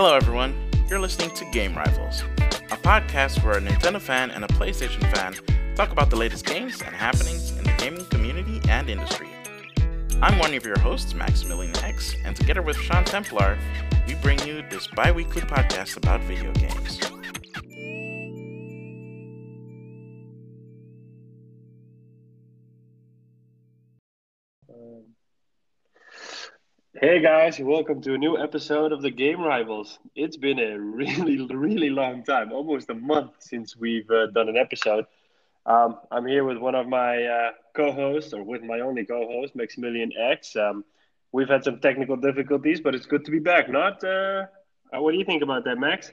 Hello, everyone. You're listening to Game Rivals, a podcast where a Nintendo fan and a PlayStation fan talk about the latest games and happenings in the gaming community and industry. I'm one of your hosts, Maximilian X, and together with Sean Templar, we bring you this bi weekly podcast about video games. Hey guys, welcome to a new episode of the Game Rivals. It's been a really, really long time, almost a month since we've uh, done an episode. Um, I'm here with one of my uh, co-hosts, or with my only co-host, Maximilian X. Um, we've had some technical difficulties, but it's good to be back. Not? Uh, uh what do you think about that, Max?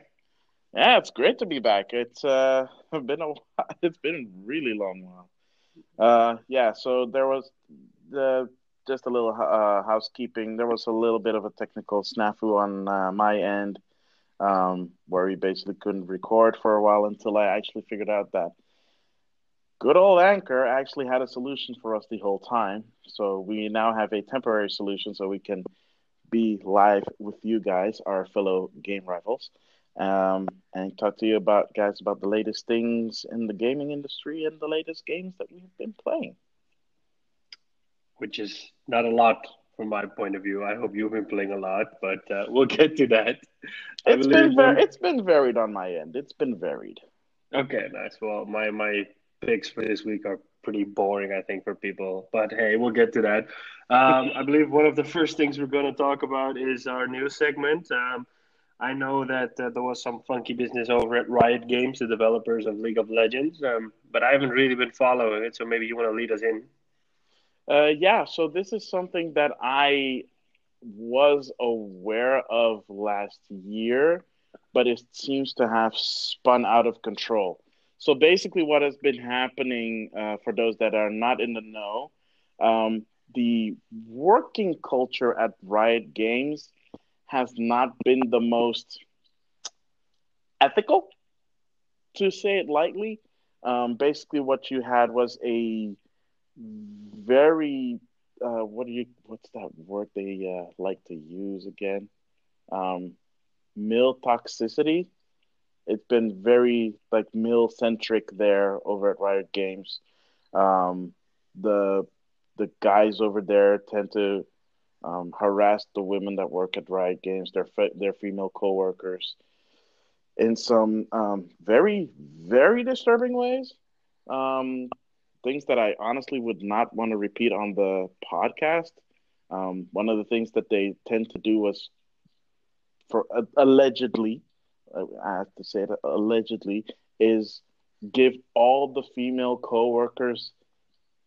Yeah, it's great to be back. It's uh, been a while. it's been a really long while. Uh, yeah, so there was the just a little uh, housekeeping. There was a little bit of a technical snafu on uh, my end, um, where we basically couldn't record for a while until I actually figured out that good old Anchor actually had a solution for us the whole time. So we now have a temporary solution, so we can be live with you guys, our fellow game rivals, um, and talk to you about guys about the latest things in the gaming industry and the latest games that we've been playing which is not a lot from my point of view. I hope you've been playing a lot, but uh, we'll get to that. It's been ver- it's been varied on my end. It's been varied. Okay, nice. Well, my my picks for this week are pretty boring, I think, for people. But hey, we'll get to that. Um, I believe one of the first things we're going to talk about is our new segment. Um, I know that uh, there was some funky business over at Riot Games, the developers of League of Legends, um, but I haven't really been following it. So maybe you want to lead us in. Uh, yeah, so this is something that I was aware of last year, but it seems to have spun out of control. So basically, what has been happening uh, for those that are not in the know, um, the working culture at Riot Games has not been the most ethical, to say it lightly. Um, basically, what you had was a very uh, what do you what's that word they uh, like to use again? Um, mill toxicity. It's been very like mill centric there over at Riot Games. Um, the the guys over there tend to um, harass the women that work at Riot Games, their their female coworkers, in some um, very very disturbing ways. Um, things that I honestly would not want to repeat on the podcast. Um, one of the things that they tend to do was, for uh, allegedly, uh, I have to say it allegedly, is give all the female coworkers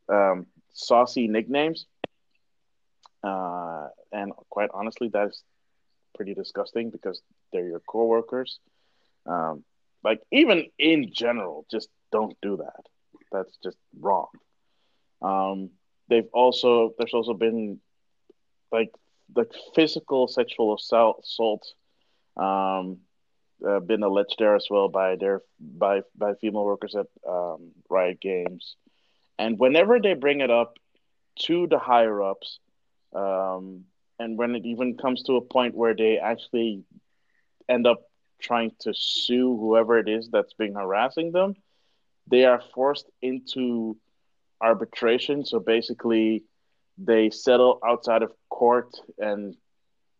um, saucy nicknames. Uh, and quite honestly, that is pretty disgusting because they're your coworkers. Um, like even in general, just don't do that that's just wrong. Um, they've also there's also been like like physical sexual assault, um, uh, been alleged there as well by their by by female workers at um, Riot Games, and whenever they bring it up to the higher ups, um, and when it even comes to a point where they actually end up trying to sue whoever it is that's being harassing them, they are forced into arbitration. So basically, they settle outside of court and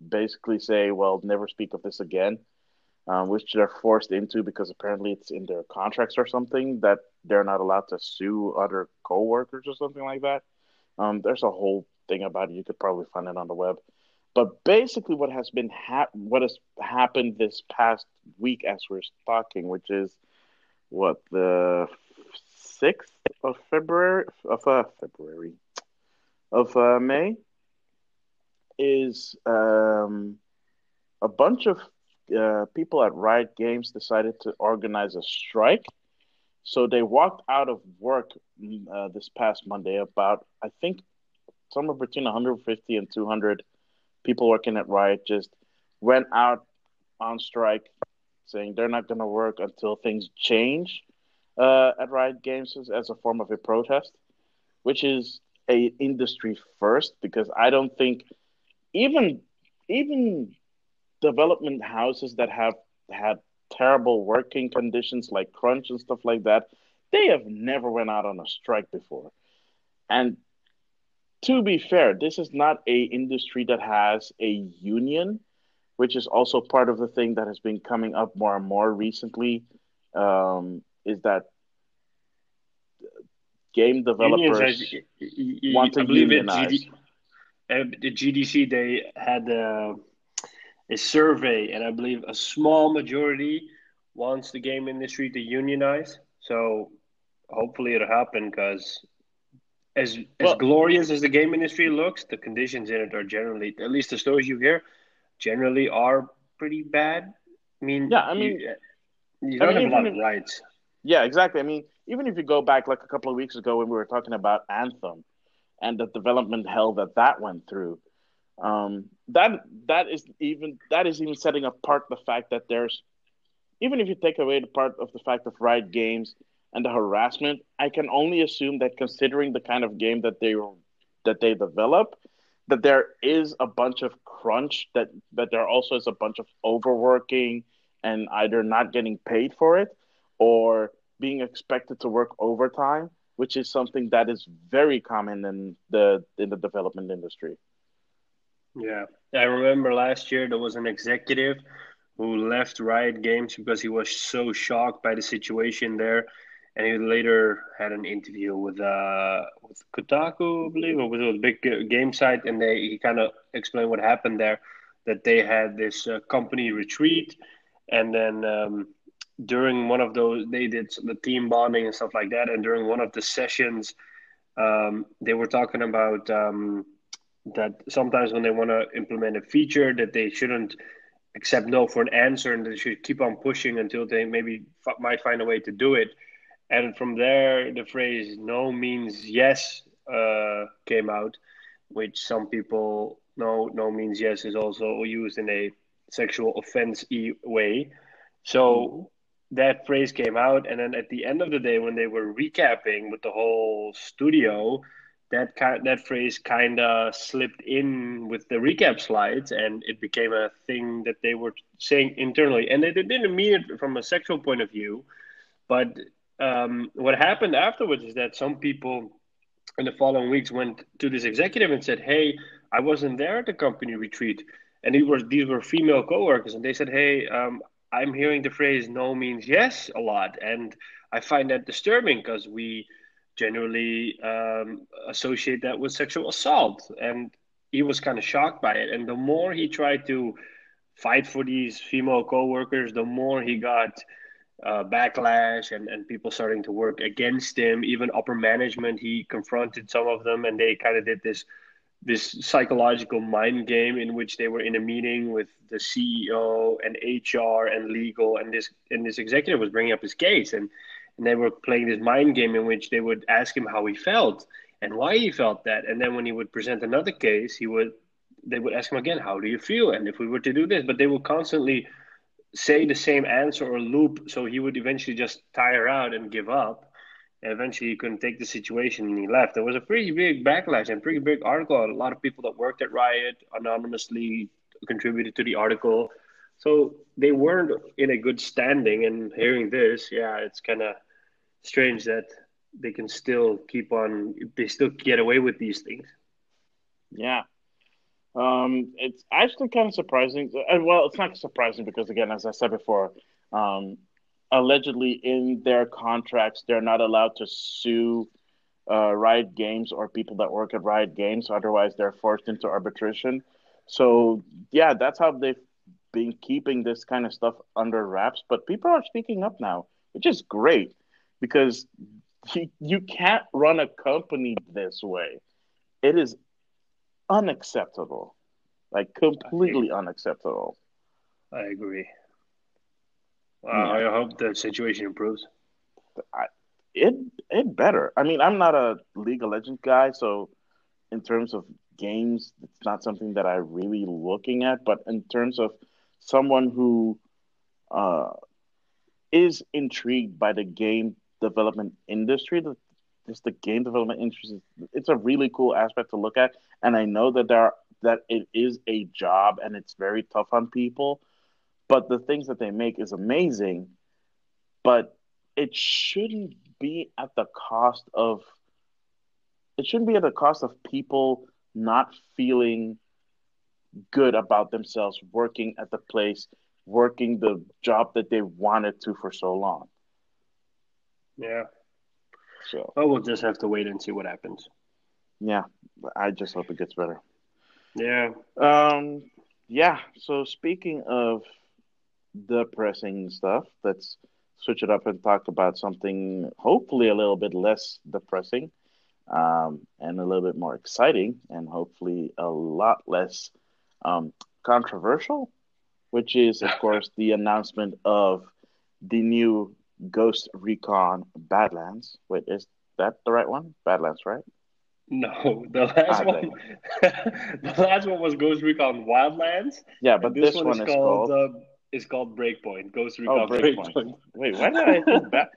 basically say, well, never speak of this again, um, which they're forced into because apparently it's in their contracts or something that they're not allowed to sue other coworkers or something like that. Um, there's a whole thing about it. You could probably find it on the web. But basically, what has been ha- what has happened this past week as we're talking, which is what the sixth of February of uh, February of uh, May is um, a bunch of uh, people at Riot Games decided to organize a strike. So they walked out of work mm, uh, this past Monday. About I think somewhere between 150 and 200 people working at Riot just went out on strike, saying they're not going to work until things change uh, at Riot Games as, as a form of a protest, which is a industry first because I don't think even even development houses that have had terrible working conditions like crunch and stuff like that, they have never went out on a strike before. And to be fair, this is not a industry that has a union, which is also part of the thing that has been coming up more and more recently. Um, is that game developers Unions, want to unionize? GD, uh, the GDC they had a, a survey, and I believe a small majority wants the game industry to unionize. So hopefully it'll happen because as well, as glorious as the game industry looks, the conditions in it are generally, at least the stories you hear, generally are pretty bad. I mean, yeah, I mean, you, you don't I mean, have a lot of rights. Yeah, exactly. I mean, even if you go back like a couple of weeks ago when we were talking about Anthem and the development hell that that went through, um, that that is even that is even setting apart the fact that there's even if you take away the part of the fact of Riot Games and the harassment, I can only assume that considering the kind of game that they that they develop, that there is a bunch of crunch that that there also is a bunch of overworking and either not getting paid for it or being expected to work overtime, which is something that is very common in the in the development industry. Yeah, I remember last year there was an executive who left Riot Games because he was so shocked by the situation there and he later had an interview with uh with Kotaku, I believe, or with a big game site, and they he kind of explained what happened there. That they had this uh, company retreat, and then um, during one of those, they did the team bonding and stuff like that. And during one of the sessions, um, they were talking about um, that sometimes when they want to implement a feature, that they shouldn't accept no for an answer, and they should keep on pushing until they maybe f- might find a way to do it and from there the phrase no means yes uh, came out which some people know no means yes is also used in a sexual offense way so mm-hmm. that phrase came out and then at the end of the day when they were recapping with the whole studio that kind that phrase kind of slipped in with the recap slides and it became a thing that they were saying internally and they didn't mean it from a sexual point of view but um, what happened afterwards is that some people in the following weeks went to this executive and said, "Hey, I wasn't there at the company retreat," and these were these were female coworkers, and they said, "Hey, um, I'm hearing the phrase no means yes a lot, and I find that disturbing because we generally um, associate that with sexual assault." And he was kind of shocked by it, and the more he tried to fight for these female coworkers, the more he got uh, backlash and, and people starting to work against him. Even upper management, he confronted some of them, and they kind of did this this psychological mind game in which they were in a meeting with the CEO and HR and legal, and this and this executive was bringing up his case, and and they were playing this mind game in which they would ask him how he felt and why he felt that, and then when he would present another case, he would they would ask him again, how do you feel, and if we were to do this, but they were constantly say the same answer or loop so he would eventually just tire out and give up. And eventually he couldn't take the situation and he left. There was a pretty big backlash and pretty big article. A lot of people that worked at riot anonymously contributed to the article. So they weren't in a good standing. And hearing this yeah it's kind of strange that they can still keep on they still get away with these things. Yeah um, it's actually kind of surprising. Uh, well, it's not surprising because, again, as I said before, um, allegedly in their contracts, they're not allowed to sue uh, Riot Games or people that work at Riot Games. Otherwise, they're forced into arbitration. So, yeah, that's how they've been keeping this kind of stuff under wraps. But people are speaking up now, which is great because you, you can't run a company this way. It is unacceptable. Like completely I unacceptable. I agree. Wow, yeah. I hope the situation improves. I, it it better. I mean, I'm not a League of Legends guy, so in terms of games, it's not something that I'm really looking at. But in terms of someone who uh, is intrigued by the game development industry, just the game development industry, it's a really cool aspect to look at. And I know that there are that it is a job and it's very tough on people. But the things that they make is amazing. But it shouldn't be at the cost of it shouldn't be at the cost of people not feeling good about themselves working at the place, working the job that they wanted to for so long. Yeah. So, well, we'll just have to wait and see what happens. Yeah, I just hope it gets better. Yeah. Um. Yeah. So speaking of depressing stuff, let's switch it up and talk about something hopefully a little bit less depressing, um, and a little bit more exciting, and hopefully a lot less um, controversial, which is of course the announcement of the new Ghost Recon Badlands. Wait, is that the right one? Badlands, right? No, the last one. the last one was Ghost Recon Wildlands. Yeah, but this, this, one, one is, is called. called uh, is called Breakpoint. Ghost oh, Recon oh, Breakpoint. Breakpoint. Wait, why did I think that?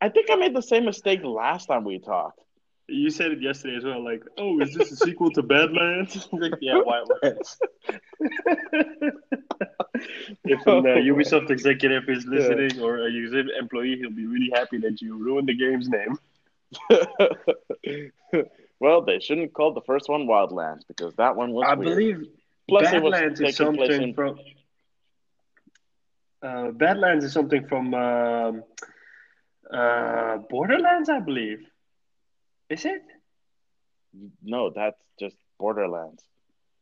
I think I made the same mistake last time we talked. You said it yesterday as well. Like, oh, is this a sequel to Badlands? like, yeah, Wildlands. If a uh, Ubisoft executive is listening yeah. or a Ubisoft employee, he'll be really happy that you ruined the game's name. well, they shouldn't call the first one Wildlands because that one was. I weird. believe Plus Badlands is something in... from. Uh, Badlands is something from um, uh, Borderlands, I believe. Is it? No, that's just Borderlands.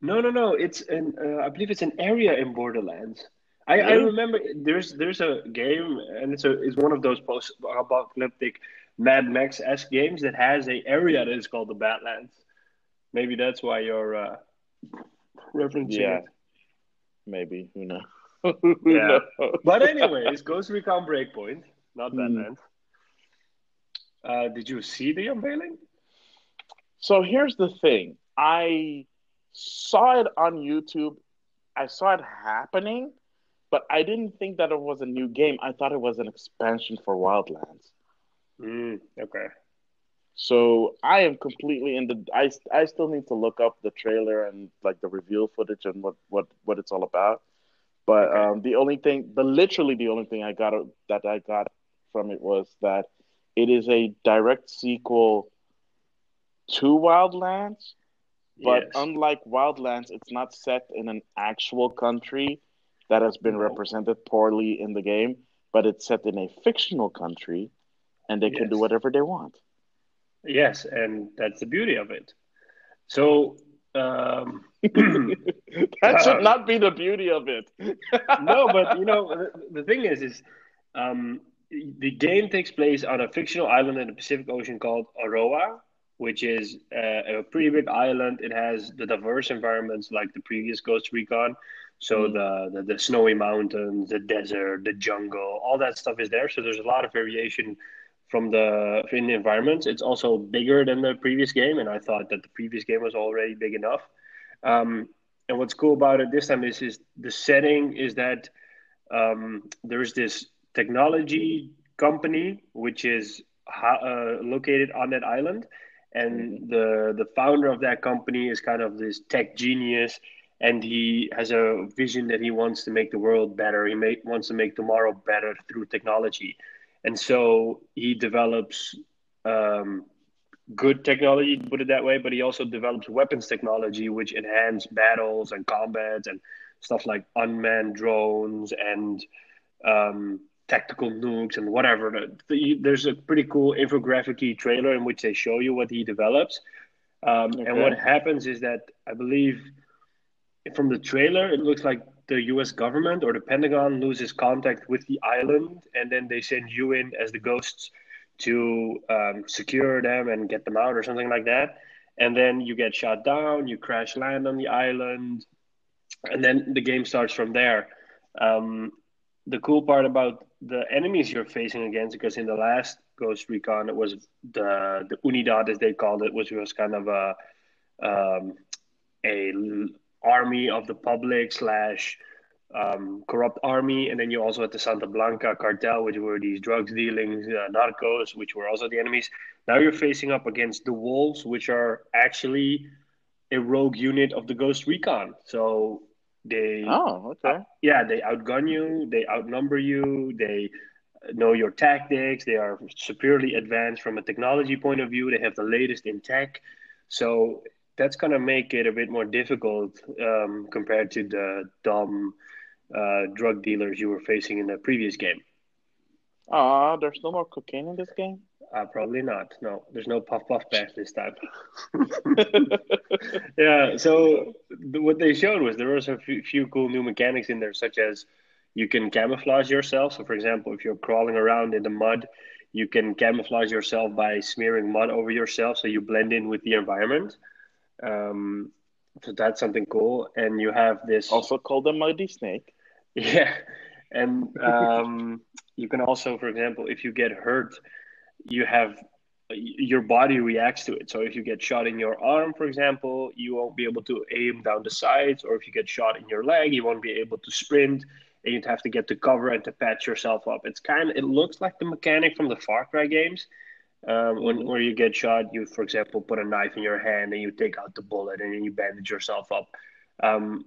No, no, no. It's an uh, I believe it's an area in Borderlands. I, really? I remember there's there's a game and it's a it's one of those post apocalyptic Mad Max esque games that has a area that is called the Badlands. Maybe that's why you're uh, referencing yeah. it. Maybe who knows? who yeah. Knows? But anyways, Ghost Recon Breakpoint, not hmm. Badlands. Mm. Uh, did you see the unveiling? So here's the thing. I saw it on YouTube. I saw it happening, but I didn't think that it was a new game. I thought it was an expansion for Wildlands. Mm, okay. So I am completely in the. I, I still need to look up the trailer and like the reveal footage and what what what it's all about. But okay. um, the only thing, the literally the only thing I got that I got from it was that it is a direct sequel to Wildlands, but yes. unlike Wildlands, it's not set in an actual country that has been represented poorly in the game, but it's set in a fictional country, and they yes. can do whatever they want. Yes, and that's the beauty of it. So um, that should uh, not be the beauty of it. no, but you know the, the thing is, is um, the game takes place on a fictional island in the Pacific Ocean called Auroa, which is uh, a pretty big island. It has the diverse environments like the previous Ghost Recon. So mm. the, the, the snowy mountains, the desert, the jungle, all that stuff is there. So there's a lot of variation from the in the environments. It's also bigger than the previous game, and I thought that the previous game was already big enough. Um, and what's cool about it this time is is the setting is that um, there's this technology company which is uh, located on that island, and the the founder of that company is kind of this tech genius and he has a vision that he wants to make the world better. He make, wants to make tomorrow better through technology. And so he develops um, good technology put it that way but he also develops weapons technology which enhance battles and combats and stuff like unmanned drones and um, tactical nukes and whatever there's a pretty cool infographic trailer in which they show you what he develops um, okay. and what happens is that i believe from the trailer it looks like the US government or the Pentagon loses contact with the island, and then they send you in as the ghosts to um, secure them and get them out or something like that. And then you get shot down, you crash land on the island, and then the game starts from there. Um, the cool part about the enemies you're facing against, because in the last Ghost Recon, it was the the Unidad as they called it, which was kind of a um, a army of the public slash um, corrupt army, and then you also had the Santa Blanca cartel, which were these drugs dealing uh, narcos, which were also the enemies. Now you're facing up against the wolves, which are actually a rogue unit of the Ghost Recon. So they Oh, okay. yeah, they outgun you, they outnumber you, they know your tactics, they are superiorly advanced from a technology point of view, they have the latest in tech. So that's going to make it a bit more difficult um, compared to the dumb uh, drug dealers you were facing in the previous game. Ah, there's no more cocaine in this game. Uh, probably not. No, there's no puff puff pass this time. yeah. So th- what they showed was there was a few, few cool new mechanics in there, such as you can camouflage yourself. So, for example, if you're crawling around in the mud, you can camouflage yourself by smearing mud over yourself, so you blend in with the environment. Um, so that's something cool. And you have this also called the Muddy Snake. Yeah, and um, you can also, for example, if you get hurt, you have your body reacts to it. So if you get shot in your arm, for example, you won't be able to aim down the sides, or if you get shot in your leg, you won't be able to sprint, and you'd have to get to cover and to patch yourself up. It's kind of it looks like the mechanic from the Far Cry games. Um, when where you get shot, you, for example, put a knife in your hand and you take out the bullet and then you bandage yourself up. Um,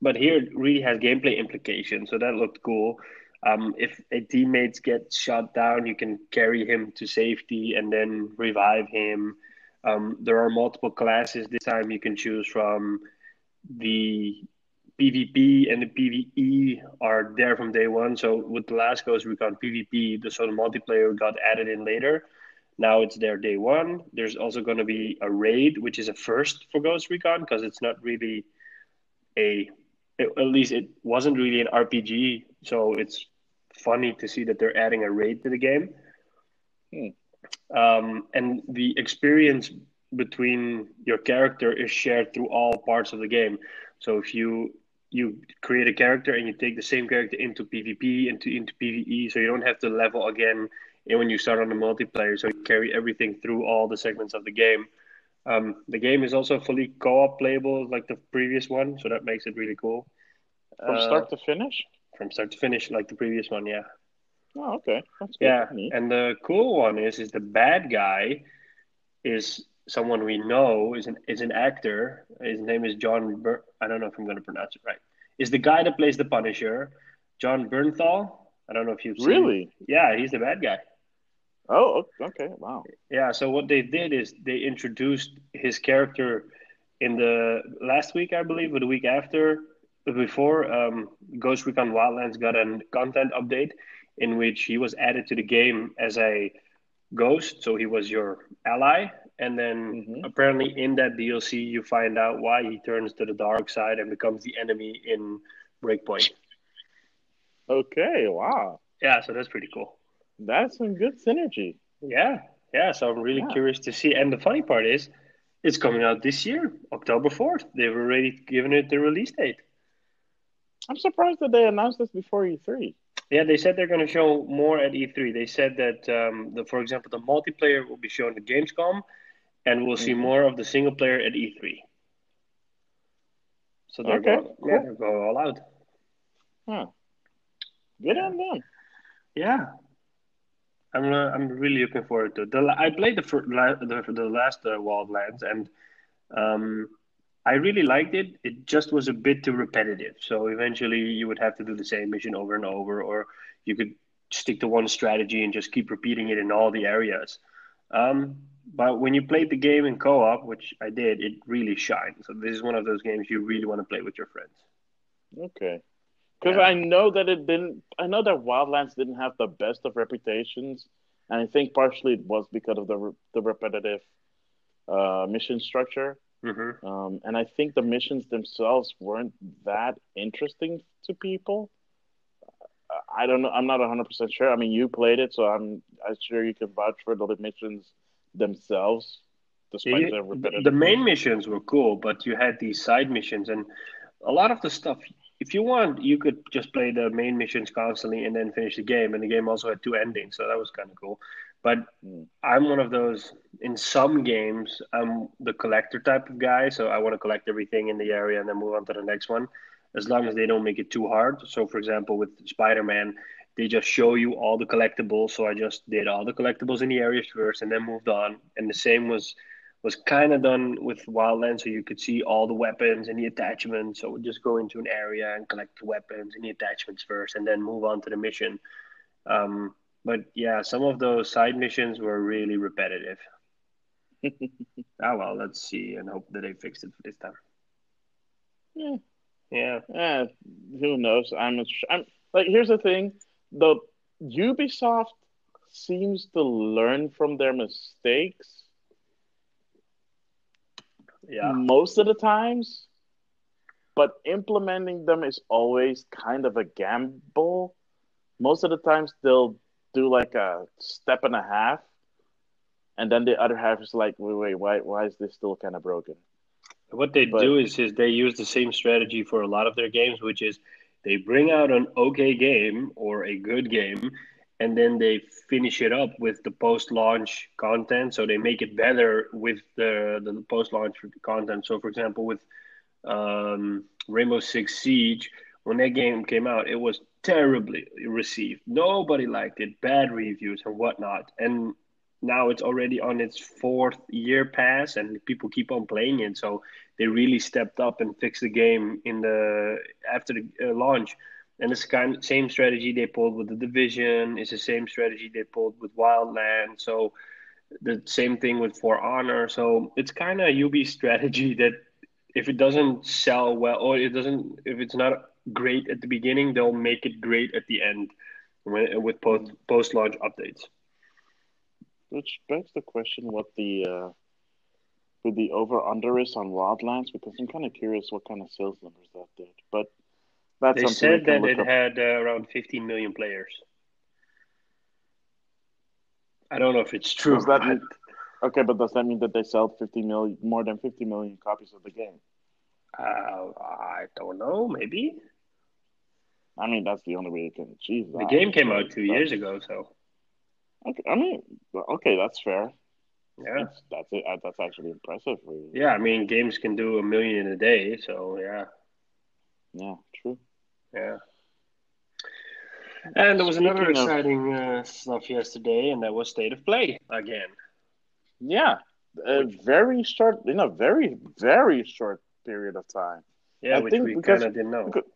but here it really has gameplay implications, so that looked cool. Um, if a teammate gets shot down, you can carry him to safety and then revive him. Um, there are multiple classes this time you can choose from. The PvP and the PvE are there from day one. So with the last Ghost Recon PvP, the sort of multiplayer got added in later. Now it's there day one. There's also going to be a raid, which is a first for Ghost Recon because it's not really a, at least it wasn't really an RPG. So it's funny to see that they're adding a raid to the game. Hmm. Um, and the experience between your character is shared through all parts of the game. So if you you create a character and you take the same character into PvP into into PvE, so you don't have to level again when you start on the multiplayer. So you carry everything through all the segments of the game. Um, the game is also fully co-op playable like the previous one, so that makes it really cool. From uh, start to finish. From start to finish, like the previous one, yeah. Oh, okay. That's good. Yeah, and the cool one is is the bad guy is someone we know is an is an actor. His name is Jon. Ber- I don't know if I'm going to pronounce it right. Is the guy that plays the Punisher, Jon Bernthal? I don't know if you've seen. Really? Yeah, he's the bad guy. Oh, okay. Wow. Yeah. So what they did is they introduced his character in the last week, I believe, or the week after, before um, Ghost Recon Wildlands got a content update in which he was added to the game as a ghost. So he was your ally and then mm-hmm. apparently in that DLC, you find out why he turns to the dark side and becomes the enemy in Breakpoint. Okay, wow. Yeah, so that's pretty cool. That's some good synergy. Yeah, yeah. So I'm really yeah. curious to see. And the funny part is, it's coming out this year, October 4th. They've already given it the release date. I'm surprised that they announced this before E3. Yeah, they said they're going to show more at E3. They said that, um, the, for example, the multiplayer will be shown at Gamescom, and we'll see mm-hmm. more of the single player at E3. So they're, okay, going, cool. yeah, they're going all out. Huh. Good on them. Yeah, I'm uh, I'm really looking forward to it. The, I played the first, the, the last uh, Wildlands and um, I really liked it. It just was a bit too repetitive. So eventually, you would have to do the same mission over and over, or you could stick to one strategy and just keep repeating it in all the areas. Um, but when you played the game in co-op, which I did, it really shines. So this is one of those games you really want to play with your friends. Okay. Because yeah. I know that it didn't. I know that Wildlands didn't have the best of reputations, and I think partially it was because of the the repetitive uh, mission structure. Mm-hmm. Um, and I think the missions themselves weren't that interesting to people. I don't know. I'm not 100 percent sure. I mean, you played it, so I'm I'm sure you can vouch for the missions themselves, despite yeah, the The main missions were cool, but you had these side missions, and a lot of the stuff. If you want, you could just play the main missions constantly and then finish the game. And the game also had two endings, so that was kind of cool. But mm. I'm one of those. In some games, I'm the collector type of guy, so I want to collect everything in the area and then move on to the next one, as long as they don't make it too hard. So, for example, with Spider-Man, they just show you all the collectibles. So I just did all the collectibles in the areas first and then moved on. And the same was was kind of done with Wildlands, so you could see all the weapons and the attachments. So just go into an area and collect the weapons and the attachments first, and then move on to the mission. Um, but yeah, some of those side missions were really repetitive. ah well, let's see and hope that they fixed it for this time. Yeah. Yeah. Eh, who knows? I'm, I'm like, here's the thing: the Ubisoft seems to learn from their mistakes. Yeah. Most of the times, but implementing them is always kind of a gamble. Most of the times, they'll do like a step and a half, and then the other half is like, wait, wait, why, why is this still kind of broken? What they But- do is, is they use the same strategy for a lot of their games, which is they bring out an okay game or a good game, and then they finish it up with the post-launch content. So they make it better with the the post-launch content. So, for example, with um, Rainbow Six Siege, when that game came out, it was terribly received. Nobody liked it, bad reviews and whatnot. And now it's already on its fourth year pass, and people keep on playing it. So they really stepped up and fixed the game in the after the uh, launch. And it's kind of same strategy they pulled with the division. It's the same strategy they pulled with Wildland. So the same thing with For Honor. So it's kind of a UB strategy that if it doesn't sell well or it doesn't if it's not great at the beginning, they'll make it great at the end when, with post post launch updates. Which begs the question what the uh, what the over under is on Wildlands because I'm kind of curious what kind of sales numbers that did. But that's They said that it up. had uh, around 15 million players. I don't know if it's true. Does that but- mean, okay, but does that mean that they sold 50 million more than 50 million copies of the game? Uh, I don't know. Maybe I mean, that's the only way you can achieve that. the game came out two years ago, so Okay, I mean, okay, that's fair. yeah, That's that's it. uh, That's actually impressive. Yeah. I mean, games can do a million in a day, so yeah, Yeah, true. yeah. And there was another Speaking of- exciting uh, stuff yesterday, and that was State of Play again. Yeah, a very short, in a very very short period of time. Yeah, I which think we kind of didn't know. because-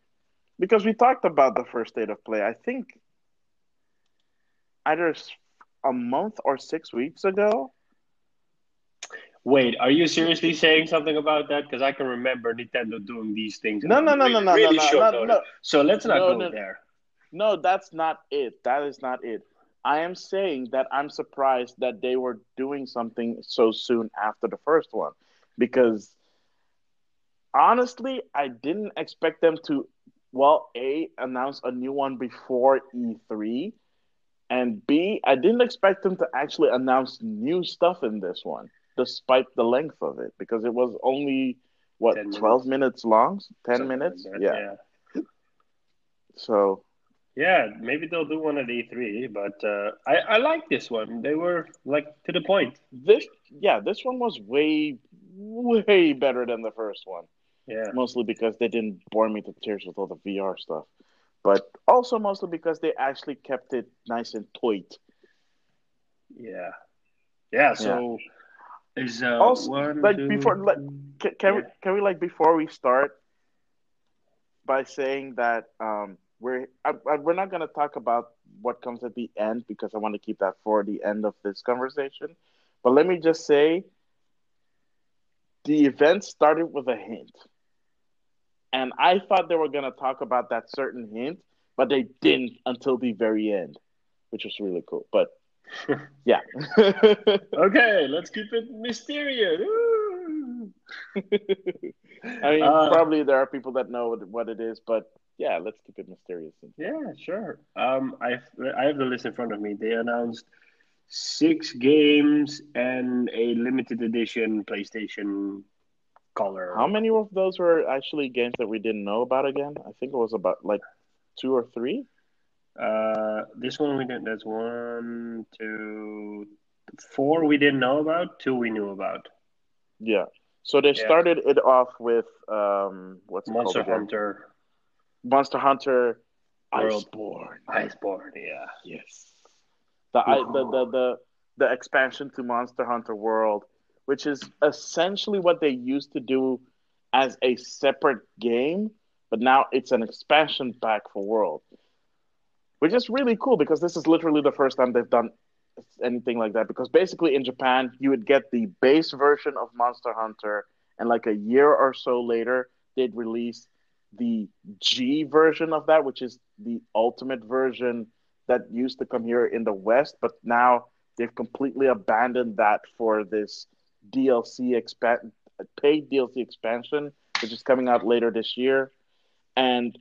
because we talked about the first state of play. I think either a month or six weeks ago. Wait, are you seriously saying something about that? Because I can remember Nintendo doing these things. No, no, no, no, no, really no, no, no, no, So let's not No, go no. there. no. That's not it. That is not it. I am saying that I'm surprised that they were doing something so soon after the first one, because honestly, I didn't expect them to. Well, a announce a new one before E3, and B I didn't expect them to actually announce new stuff in this one, despite the length of it, because it was only what 10 twelve minutes long, ten Something minutes, like yeah. yeah. So Yeah, maybe they'll do one at E3, but uh, I, I like this one. They were like to the point. this, yeah, this one was way, way better than the first one. Yeah, Mostly because they didn't bore me to tears with all the VR stuff, but also mostly because they actually kept it nice and tight. yeah, yeah. So is uh, Also, one, like, two- before, like, Can, can we can we like before we start by saying that um we're I, I, we're not gonna talk about what comes at the end because I want to keep that for the end of this conversation. But let me just say, the event started with a hint, and I thought they were gonna talk about that certain hint, but they didn't until the very end, which was really cool. But yeah. okay, let's keep it mysterious. I mean, Uh, probably there are people that know what, what it is, but yeah, let's keep it mysterious. Yeah, sure. Um, I I have the list in front of me. They announced six games and a limited edition PlayStation color. How many of those were actually games that we didn't know about again? I think it was about like two or three. Uh, this one we didn't. That's one, two, four we didn't know about. Two we knew about. Yeah. So they Yeah. started it off with um, what's it Monster called again? Hunter, Monster Hunter World- Iceborne. Iceborne. Yeah. Yes. The, I, the the the the expansion to Monster Hunter World, which is essentially what they used to do as a separate game, but now it's an expansion pack for World, which is really cool because this is literally the first time they've done anything like that. Because basically in Japan, you would get the base version of Monster Hunter, and like a year or so later, they'd release the G version of that, which is the ultimate version that used to come here in the West, but now they've completely abandoned that for this DLC expand paid DLC expansion, which is coming out later this year. And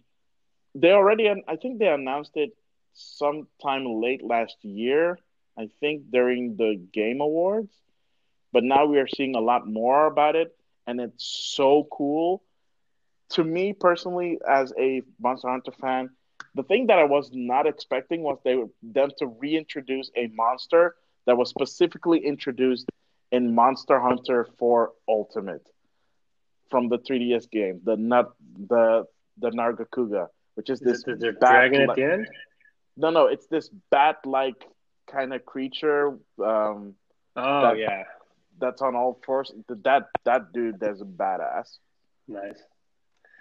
they already, I think they announced it sometime late last year. I think during the Game Awards. But now we are seeing a lot more about it, and it's so cool. To me personally, as a Monster Hunter fan, the thing that I was not expecting was they them to reintroduce a monster that was specifically introduced in Monster Hunter 4 Ultimate from the 3DS game, the nut the the Nargacuga, which is, is this dragon at the end. No, no, it's this bat-like kind of creature. Um, oh that, yeah, that's on all fours. That that dude, there's a badass. Nice.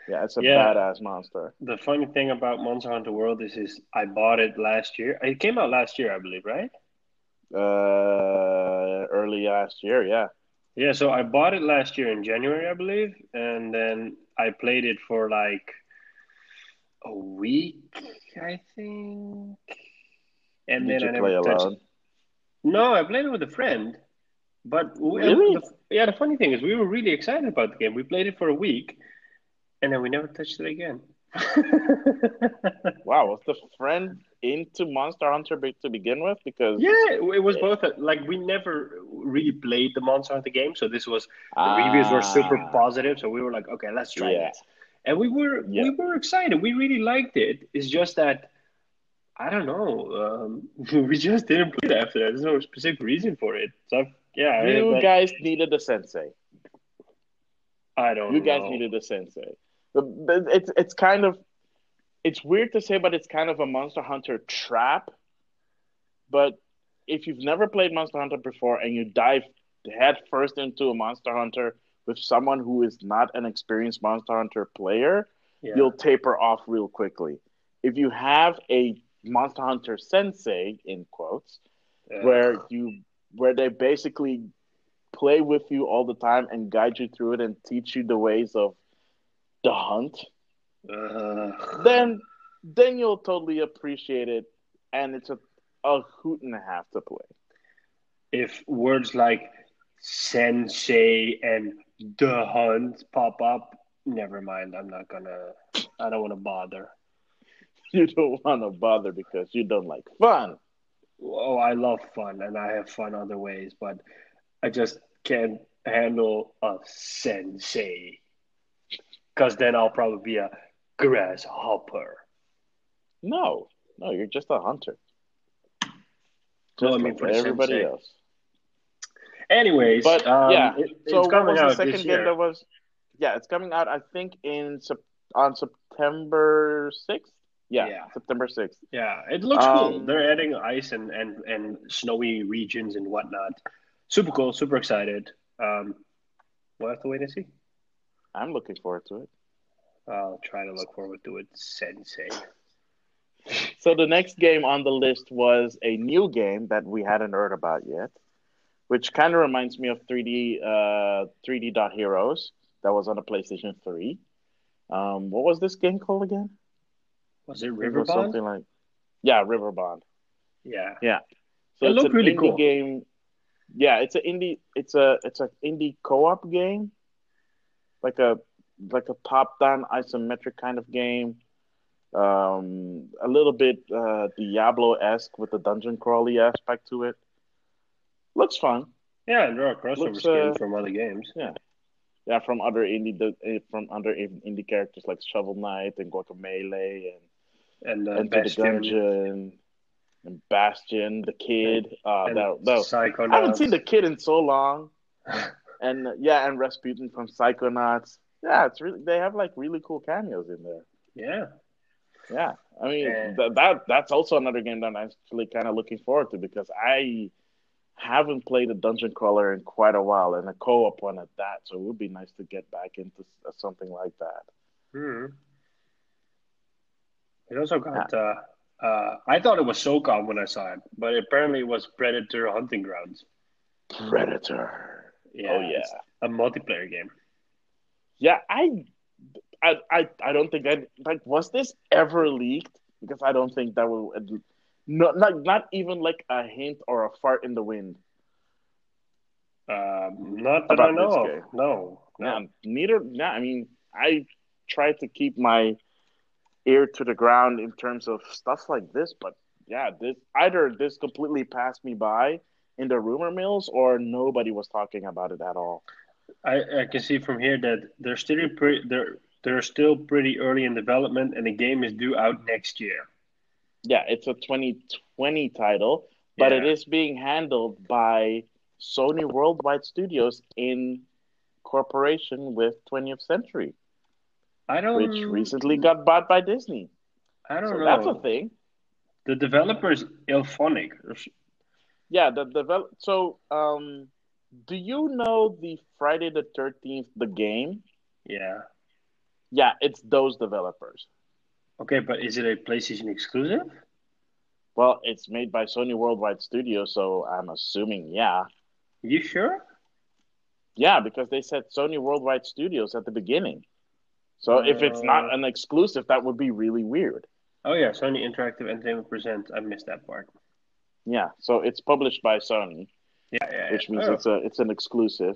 Yeah, it's a yeah. badass monster. The funny thing about Monster Hunter World is, is I bought it last year. It came out last year, I believe, right? Uh, early last year, yeah. Yeah, so I bought it last year in January, I believe, and then I played it for like a week, I think. And Did then you I never touched. alone? No, I played it with a friend. But we, Really? the, yeah, the funny thing is, we were really excited about the game. We played it for a week, and then we never touched it again. Wow, was the friend into Monster Hunter to begin with? Because Yeah, it was both a, like we never really played the Monster Hunter game, so this was the reviews were super Ah. positive. So we were like, okay, let's try Yeah. this, and we were Yeah. we were excited. We really liked it. It's just that I don't know, um, we just didn't play it after that. There's no specific reason for it. So yeah, you but guys needed a sensei. I don't. You guys needed a sensei. It's it's kind of it's weird to say, but it's kind of a Monster Hunter trap. But if you've never played Monster Hunter before and you dive headfirst into a Monster Hunter with someone who is not an experienced Monster Hunter player, Yeah. you'll taper off real quickly. If you have a Monster Hunter sensei in quotes, Yeah. where you where they basically play with you all the time and guide you through it and teach you the ways of the hunt, Uh, then then you'll totally appreciate it and it's a, a hoot and a half to play. if words like sensei and the hunt pop up, never mind. I'm not gonna. I don't want to bother. You don't want to bother because you don't like fun. Oh, I love fun and I have fun other ways, but I just can't handle a sensei. Because then I'll probably be a grasshopper. No, no, you're just a hunter. Just No, I mean for everybody sensei. else. Anyways, But um, yeah, it- it's so what coming was the second this game that was? Yeah, it's coming out. I think in Sep- on September sixth. Yeah, Yeah. September sixth. Yeah, it looks cool. Um, They're adding ice and, and, and snowy regions and whatnot. Super cool, super excited. Um, we'll have to wait and see. I'm looking forward to it. I'll try to look forward to it, Sensei. So the next game on the list was a new game that we hadn't heard about yet, which kind of reminds me of 3D uh, 3D Dot Heroes that was on the PlayStation 3. Um, what was this game called again? Was it Riverbond? something like yeah, Riverbond. Yeah. Yeah. So It it's looked an really indie cool. game. Yeah, it's an indie. It's a it's an indie co-op game, like a like a top-down isometric kind of game. Um, a little bit uh, Diablo-esque with the dungeon crawly aspect to it. Looks fun. Yeah, and there are crossover Looks, skins uh, from other games. Yeah, yeah, from other indie from other indie characters like Shovel Knight and Guacamelee and And uh, Enter the Gungeon and Bastion, the kid. Uh, that, that. I haven't seen the kid in so long. And yeah, and Rasputin from Psychonauts. Yeah, it's really they have like really cool cameos in there. Yeah. Yeah, I mean Yeah. th- that that's also another game that I'm actually kind of looking forward to because I haven't played a dungeon crawler in quite a while, and a co-op one at that. So it would be nice to get back into something like that. Hmm. It also got. Uh, uh, I thought it was SOCOM when I saw it, but apparently it was Predator Hunting Grounds. Predator. Yeah, oh yeah, a multiplayer game. Yeah, I, I, I, I don't think I like. Was this ever leaked? Because I don't think that would. Not, not, not even like a hint or a fart in the wind. Um, not that I know. Of. No, no. Yeah, neither. Yeah, I mean, I try to keep my ear to the ground in terms of stuff like this. But yeah, this either this completely passed me by in the rumor mills, or nobody was talking about it at all. I, I can see from here that they're still pretty they're they're still pretty early in development, and the game is due out next year. Yeah, it's a 2020 title, but yeah. it is being handled by Sony Worldwide Studios in cooperation with 20th Century. I don't. Which recently got bought by Disney. I don't so know. That's a thing. The developers IllFonic. Yeah, the develop. So, um, do you know the Friday the Thirteenth the game? Yeah. Yeah, it's those developers. Okay, but is it a PlayStation exclusive? Well, it's made by Sony Worldwide Studios, so I'm assuming yeah. You sure? Yeah, because they said Sony Worldwide Studios at the beginning. So if it's not uh, an exclusive, that would be really weird. Oh yeah, Sony Interactive Entertainment presents. I missed that part. Yeah, so it's published by Sony. Yeah, yeah, which means oh. it's a it's an exclusive.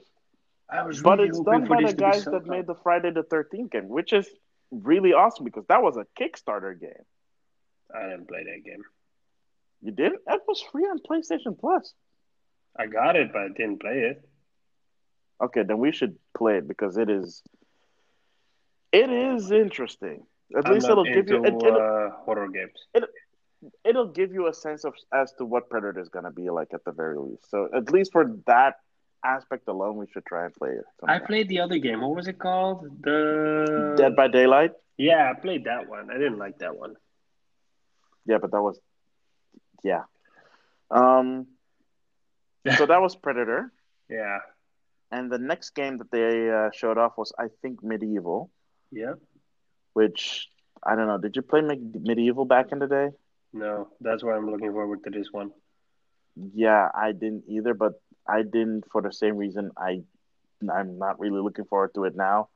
I was but really it's done by the guys that made the Friday the Thirteenth game, which is really awesome because that was a Kickstarter game. I didn't play that game. You didn't? That was free on PlayStation Plus. I got it, but I didn't play it. Okay, then we should play it because it is it is interesting. At I'm least it'll give you it, uh, horror games. It, it'll give you a sense of as to what Predator is going to be like at the very least. So at least for that aspect alone, we should try and play it. I played the other game. What was it called? The Dead by Daylight. Yeah, I played that one. I didn't like that one. Yeah, but that was yeah. Um. so that was Predator. Yeah. And the next game that they uh, showed off was, I think, MediEvil. Yeah. Which I don't know. Did you play MediEvil back in the day? No, that's why I'm looking forward to this one. Yeah, I didn't either, but I didn't for the same reason. I I'm not really looking forward to it now.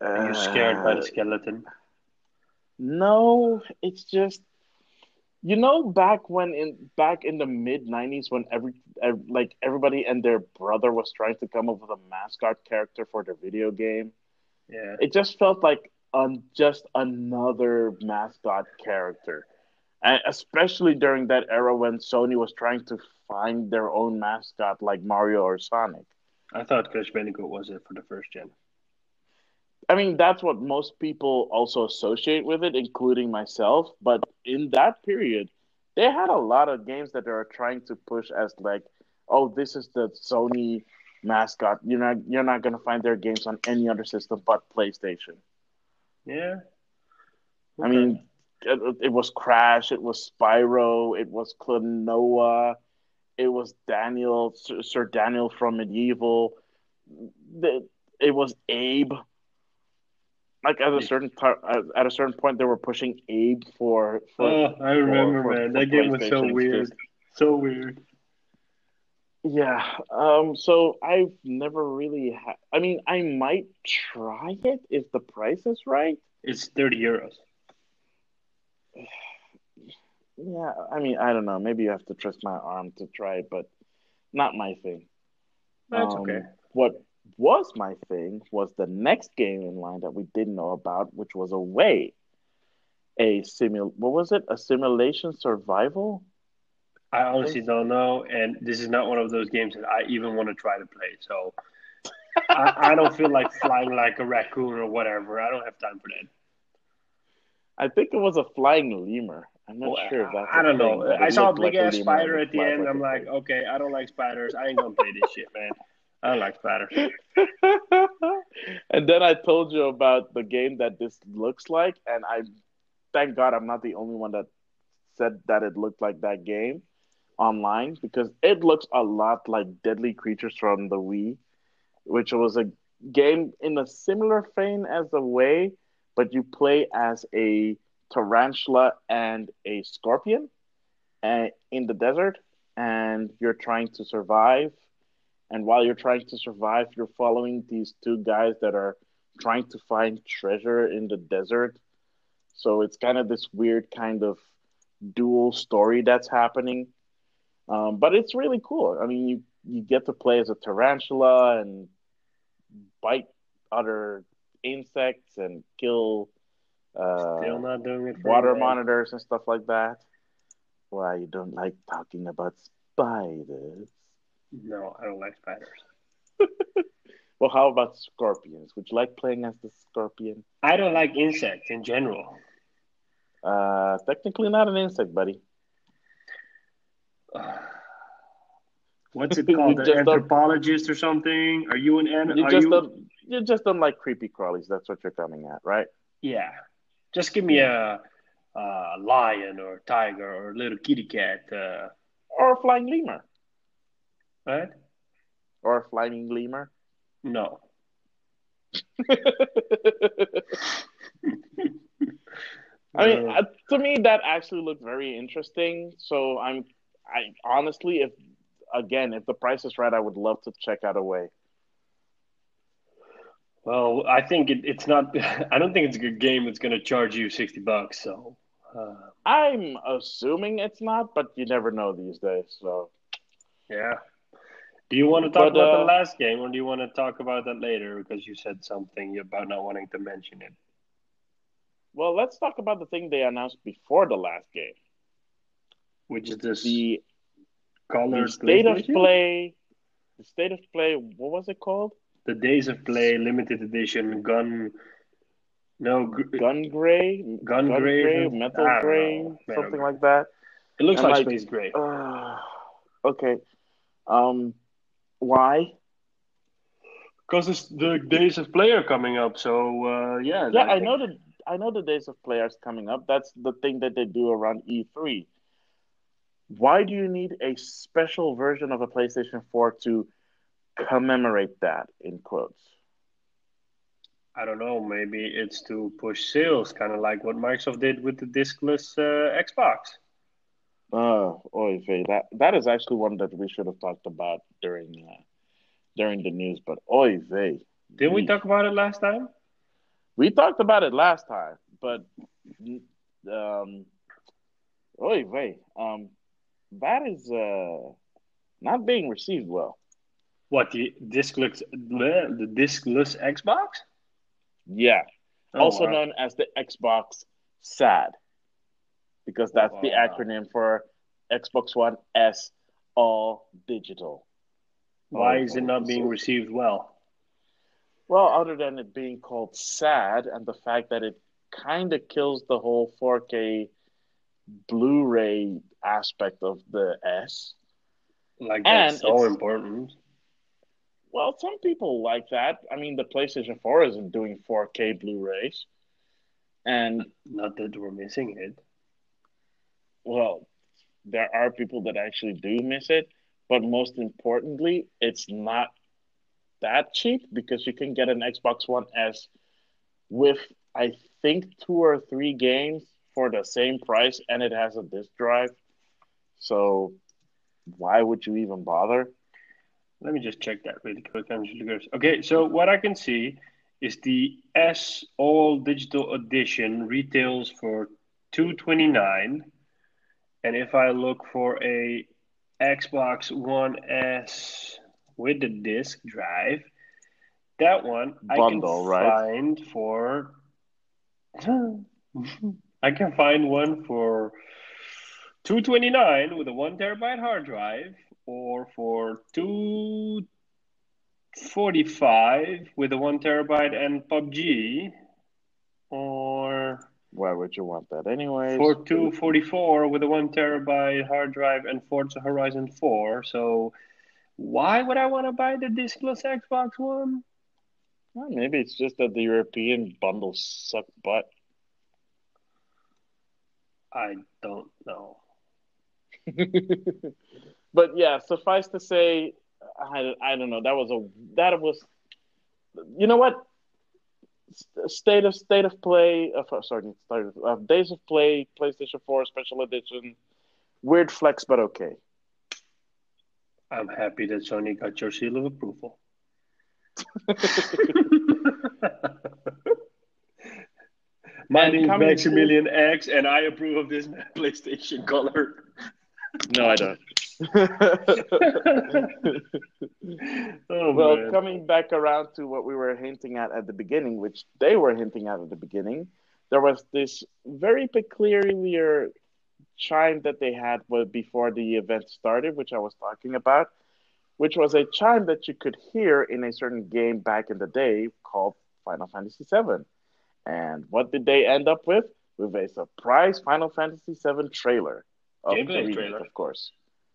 Are you scared uh, by the skeleton? No, it's just you know back when in back in the mid 90s when every, every like everybody and their brother was trying to come up with a mascot character for their video game yeah. It just felt like um, just another mascot character. And especially during that era when Sony was trying to find their own mascot like Mario or Sonic. I thought Crash Bandicoot was it for the first gen. I mean, that's what most people also associate with it, including myself. But in that period, they had a lot of games that they were trying to push as like, oh, this is the Sony mascot. You're not you're not gonna find their games on any other system but PlayStation. Yeah. Okay. I mean, it, it, was Crash, it was Spyro, it was Klonoa, it was Daniel, Sir Daniel from MediEvil. It was Abe. Like at a certain at a certain point, they were pushing Abe for. for oh, I remember, for, man. For, that game was so weird. So weird. Yeah. Um. So I've never really. had. I mean, I might try it if the price is right. It's thirty euros. Yeah. I mean, I don't know. Maybe you have to trust my arm to try it, but not my thing. That's um, okay. What was my thing was the next game in line that we didn't know about, which was Away. A simul. What was it? A simulation survival I honestly don't know, and this is not one of those games that I even want to try to play. So I, I, don't feel like flying like a raccoon or whatever. I don't have time for that. I think it was a flying lemur. I'm not well, sure if that's. I don't know. I saw a big ass spider at the end. Like I'm like, okay, I don't like spiders. I ain't gonna play this shit, man. I don't like spiders. and then I told you about the game that this looks like, and I thank God I'm not the only one that said that it looked like that game online because it looks a lot like Deadly Creatures from the Wii, which was a game in a similar vein as the way, but you play as a tarantula and a scorpion uh, in the desert, and you're trying to survive. And while you're trying to survive, you're following these two guys that are trying to find treasure in the desert. So it's kind of this weird kind of dual story that's happening. Um, but it's really cool. I mean, you you get to play as a tarantula and bite other insects and kill uh, Still not doing it. Water me. monitors and stuff like that. Why you don't like talking about spiders? No, I don't like spiders. Well, how about scorpions? Would you like playing as the scorpion? I don't like insects in general. Uh, technically not an insect, buddy. What's it called? An anthropologist or something? Are you an an? You just you? don't. You just don't like creepy crawlies. That's what you're coming at, right? Yeah. Just give me a, a lion or tiger or a little kitty cat. Uh, Or a flying lemur. right? Or a flying lemur. No. I mean, uh, to me, that actually looked very interesting. So I'm, I honestly, if again, if the price is right, I would love to check out a way. well, I think it, it's not. I don't think it's a good game. It's going to charge you sixty bucks. So. Uh, I'm assuming it's not, but you never know these days. So Yeah. Do you want to talk But, about uh, the last game, or do you want to talk about that later? Because you said something about not wanting to mention it. well, let's talk about the thing they announced before the last game. Which is this The, color the state of play. The state of play. What was it called? The Days of Play limited edition gun. No, gr- Gun gray, Gun gray, metal gray, know, something like that. it looks like, like- Space Gray. Uh, okay. Um, why? Because it's the Days of Play are coming up, so uh, yeah. Yeah, I know the I know the days of players coming up. That's the thing that they do around E3. Why do you need a special version of a PlayStation 4 to commemorate that in quotes? I don't know. Maybe it's to push sales, kind of like what Microsoft did with the discless uh, Xbox. Oh, oy vey. That that is actually one that we should have talked about during uh, during the news, but oy vey. Didn't we talk about it last time? We talked about it last time, but um, oy vey. Um, that is uh not being received well. What the discless the discless Xbox? Yeah, Oh, also wow. known as the Xbox SAD, because that's the acronym for Xbox One S All Digital. Why is it not being received well? Well, other than it being called SAD and the fact that it kind of kills the whole 4K Blu-ray aspect of the S. Like And that's so important. Well, some people like that. I mean, the PlayStation 4 isn't doing 4K Blu-rays. And Not that we're missing it. well, there are people that actually do miss it, but most importantly, it's not that cheap because you can get an Xbox One S with I think two or three games for the same price and it has a disk drive. So why would you even bother? Let me just check that really quick. Okay, so what I can see is the S All Digital Edition retails for two twenty nine, and if I look for a Xbox One S with the disk drive, that one Bundle, I can right? find for. Hmm, I can find one for two twenty nine with a one terabyte hard drive, or for two forty five with a one terabyte and PUBG, or Why would you want that anyway? for two forty four with a one terabyte hard drive and Forza Horizon four. So why would I want to buy the discless Xbox One? Well, maybe it's just that the European bundles suck butt. I don't know. but yeah, suffice to say, I, I don't know. That was a that was, you know what? State of state of play. Uh, sorry, state uh, days of play. PlayStation Four Special Edition. Weird flex, but okay. I'm happy that Sony got your seal of approval. My name is Maximilian X, and I approve of this PlayStation color. No, I don't. oh, well, man. coming back around to what we were hinting at at the beginning, which they were hinting at at the beginning, there was this very peculiar chime that they had before the event started, which I was talking about, which was a chime that you could hear in a certain game back in the day called Final Fantasy VII. And what did they end up with? With a surprise Final Fantasy VII trailer. Of Gameplay trailer. Of course.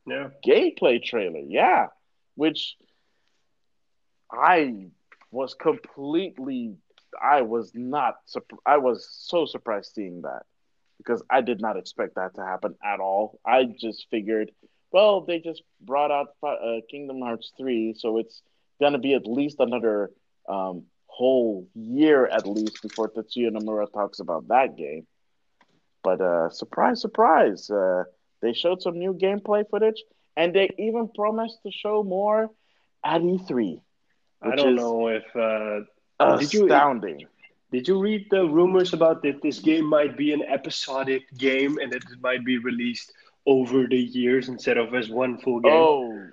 Yeah. Gameplay trailer, yeah. Which I was completely I was not I was so surprised seeing that because I did not expect that to happen at all. I just figured, well, they just brought out uh, Kingdom Hearts 3, so it's going to be at least another um, whole year at least before Tetsuya Nomura talks about that game. But uh, surprise, surprise, uh, they showed some new gameplay footage, and they even promised to show more at E3. I don't know if uh, astounding. Did you, did you read the rumors about that this game might be an episodic game and that it might be released over the years instead of as one full game? Oh,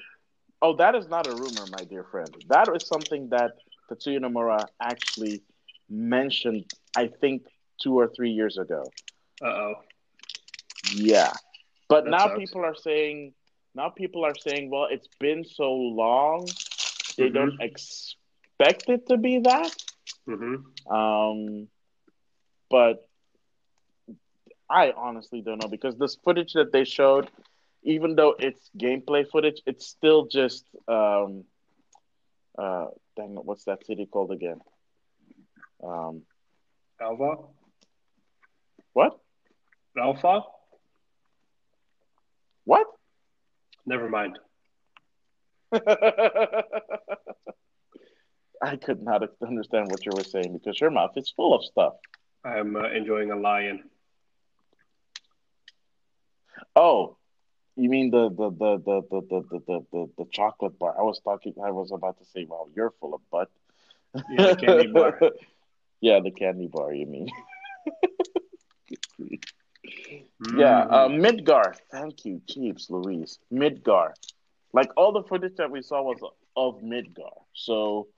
oh, that is not a rumor, my dear friend. That is something that Tetsuya Nomura actually mentioned, I think, two or three years ago. Uh oh. Yeah, but that now sucks. people are saying, now people are saying, well, it's been so long, they mm-hmm. don't expect it to be that. Mm-hmm. Um, but I honestly don't know because this footage that they showed, even though it's gameplay footage, it's still just um, uh, dang it, what's that city called again? Um, Alpha. What? Alpha. What? Never mind. I could not understand what you were saying because your mouth is full of stuff. I'm uh, enjoying a lion. Oh, you mean the the the the the the the, the, the chocolate bar? I was talking. I was about to say, "Wow, you're full of butt." Yeah, the candy bar. yeah, the candy bar. You mean? Yeah, uh, mm. Midgar. Thank you, Jeeps, Louise. Midgar. Like all the footage that we saw was of Midgar. So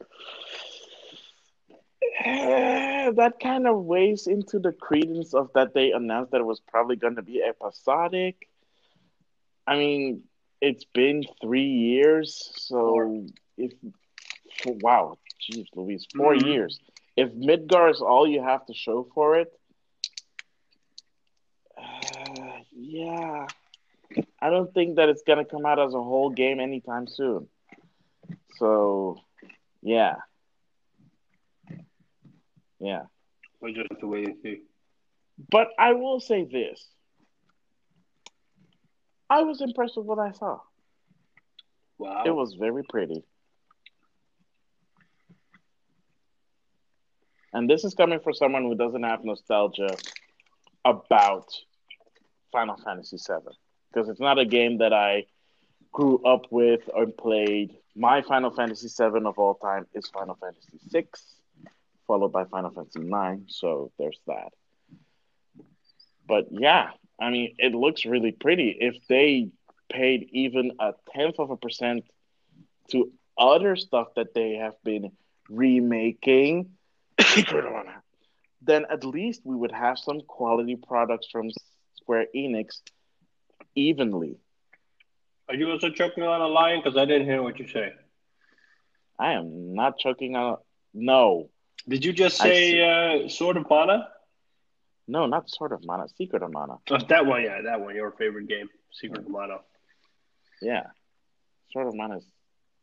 uh, that kind of weighs into the credence of that they announced that it was probably going to be episodic. I mean, it's been three years, so if wow, jeez, Louise, 4 mm-hmm. years. If Midgar is all you have to show for it, uh, yeah, I don't think that it's gonna come out as a whole game anytime soon. So, yeah, yeah. We just have to wait and see. But I will say this: I was impressed with what I saw. Wow, it was very pretty. And this is coming from someone who doesn't have nostalgia about Final Fantasy VII because it's not a game that I grew up with or played. My Final Fantasy VII of all time is Final Fantasy VI, followed by Final Fantasy IX. So there's that. But yeah, I mean, it looks really pretty. If they paid even a tenth of a percent to other stuff that they have been remaking, then at least we would have some quality products from Square Enix evenly. Are you also choking on a lion? Because I didn't hear what you say. I am not choking on. No. Did you just say uh, Sword of Mana? No, not Sword of Mana. Secret of Mana. Oh, that one, yeah, that one. Your favorite game, Secret of Mana. Yeah, Sword of Mana is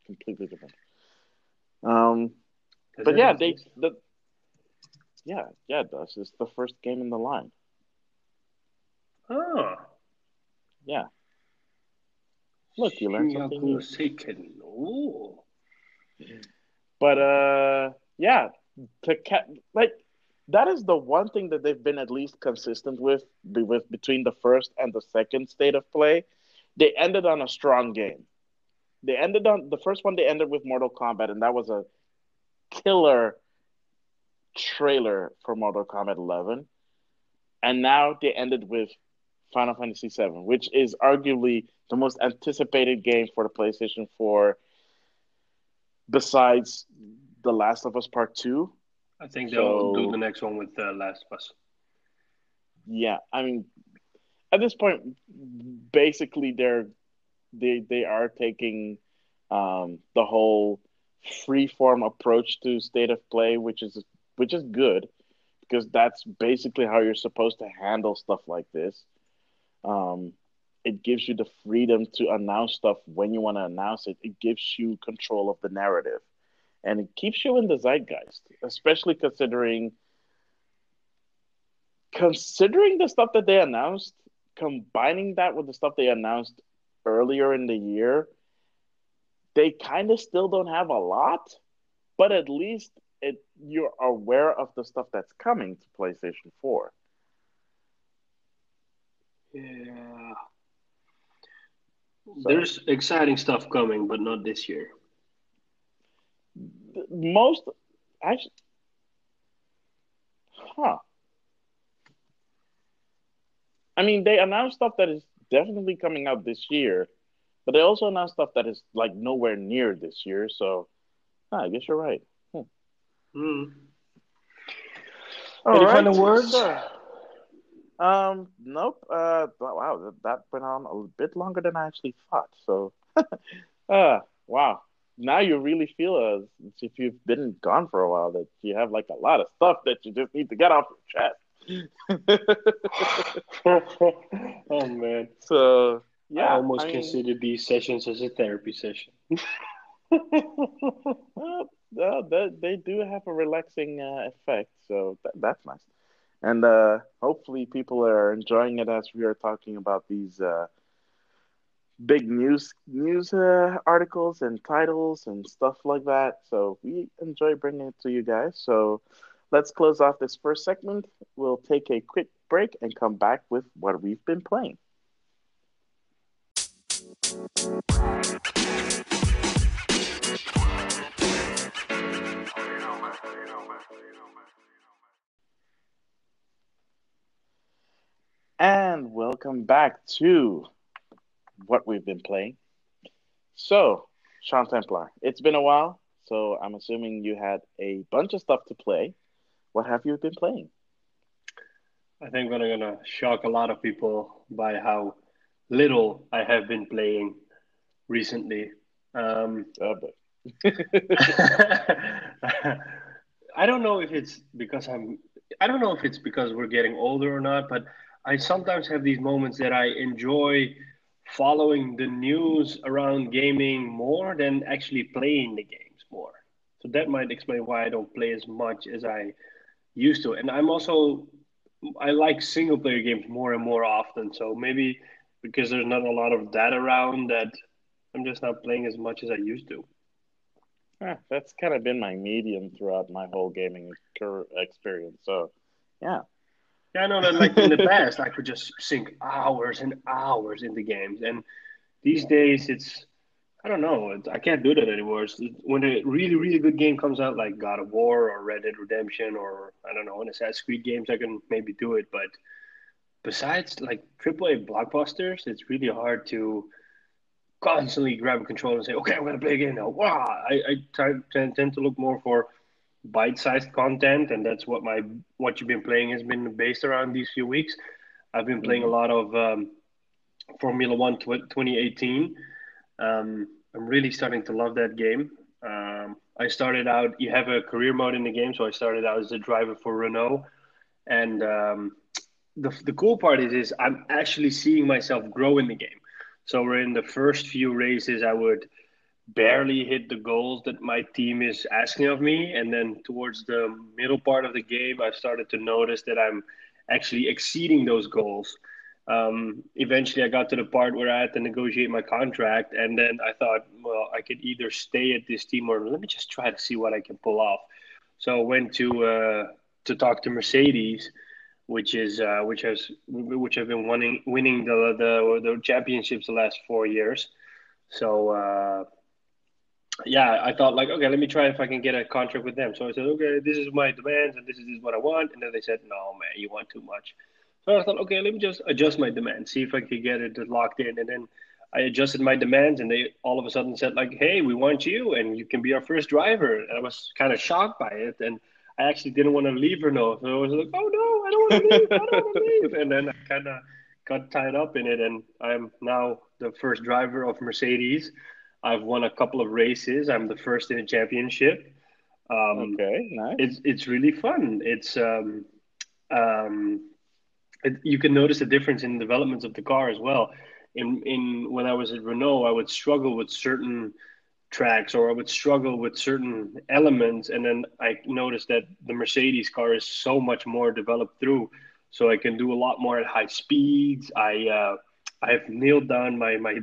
completely different. Um, but yeah, they the yeah yeah it does. It's the first game in the line. Oh. Yeah. Look, you learned something new. Ooh. But uh, yeah, to ca- like that is the one thing that they've been at least consistent with, with between the first and the second state of play. They ended on a strong game. They ended on the first one. They ended with Mortal Kombat, and that was a killer trailer for Mortal Kombat 11. And now they ended with Final Fantasy 7, which is arguably the most anticipated game for the PlayStation 4 besides The Last of Us Part 2. I think they'll so, do the next one with uh, Last of Us. Yeah, I mean, at this point, basically they're they they are taking um, the whole free form approach to state of play, which is which is good because that's basically how you're supposed to handle stuff like this. Um, it gives you the freedom to announce stuff when you want to announce it. It gives you control of the narrative, and it keeps you in the zeitgeist, especially considering considering the stuff that they announced, combining that with the stuff they announced earlier in the year. They kind of still don't have a lot, but at least it you're aware of the stuff that's coming to PlayStation 4. Yeah. So, There's exciting stuff coming, but not this year. Most actually Huh. I mean, they announced stuff that is definitely coming out this year, but they also announced stuff that is like nowhere near this year. So, huh, I guess you're right. Hmm. Mm. Any right. final words? Um, nope. Uh, wow, that went on a bit longer than I actually thought. So, uh, wow. Now you really feel as if you've been gone for a while that you have like a lot of stuff that you just need to get off your chest. oh man. So yeah, I almost I consider these sessions as a therapy session. well, they, they do have a relaxing uh, effect, so that, that's nice. And uh, hopefully, people are enjoying it as we are talking about these uh, big news news uh, articles and titles and stuff like that. So we enjoy bringing it to you guys. So let's close off this first segment. We'll take a quick break and come back with what we've been playing. And welcome back to what we've been playing. So, Sean Templar, it's been a while, so I'm assuming you had a bunch of stuff to play. What have you been playing? I think I'm gonna shock a lot of people by how little I have been playing recently. Um, oh, I don't know if it's because I'm. I don't know if it's because we're getting older or not, but I sometimes have these moments that I enjoy following the news around gaming more than actually playing the games more. So that might explain why I don't play as much as I used to. And I'm also I like single player games more and more often. So maybe because there's not a lot of that around that I'm just not playing as much as I used to. Ah, that's kind of been my medium throughout my whole gaming experience. So, yeah, yeah, I know that like in the past I could just sink hours and hours into games, and these days it's I don't know I can't do that anymore. It's, when a really really good game comes out like God of War or Red Dead Redemption or I don't know, in Assassin's Creed games I can maybe do it, but besides like AAA blockbusters, it's really hard to constantly grab a controller and say, okay, I'm gonna play a game now. Wow, I, I tend to look more for bite-sized content, and that's what my what you've been playing has been based around these few weeks. I've been playing a mm-hmm. lot of um, Formula One 2018. Um, I'm really starting to love that game. Um, I started out. You have a career mode in the game, so I started out as a driver for Renault, and um, the the cool part is is I'm actually seeing myself grow in the game. So we're in the first few races. I would barely hit the goals that my team is asking of me. And then towards the middle part of the game, I started to notice that I'm actually exceeding those goals. um, eventually I got to the part where I had to negotiate my contract, and then I thought, well, I could either stay at this team or let me just try to see what I can pull off. So I went to uh, to talk to Mercedes, which is uh, which has which have been winning winning the the the championships the last four years. So uh, yeah, I thought like, okay, let me try if I can get a contract with them. So I said, okay, this is my demands and this is, what I want. And then they said, no, man, you want too much. So I thought, okay, let me just adjust my demands, see if I could get it locked in. And then I adjusted my demands, and they all of a sudden said like, "Hey, we want you, and you can be our first driver." And I was kind of shocked by it, and I actually didn't want to leave Renault. So I was like, "Oh no, I don't want to leave! I don't want to leave!" And then I kind of got tied up in it, and I'm now the first driver of Mercedes. I've won a couple of races. I'm the first in a championship. Um, okay, nice. It's it's really fun. It's um, um, it, you can notice a difference in the developments of the car as well. In in when I was at Renault, I would struggle with certain tracks or I would struggle with certain elements, and then I noticed that the Mercedes car is so much more developed through, so I can do a lot more at high speeds. I uh, I've nailed down my my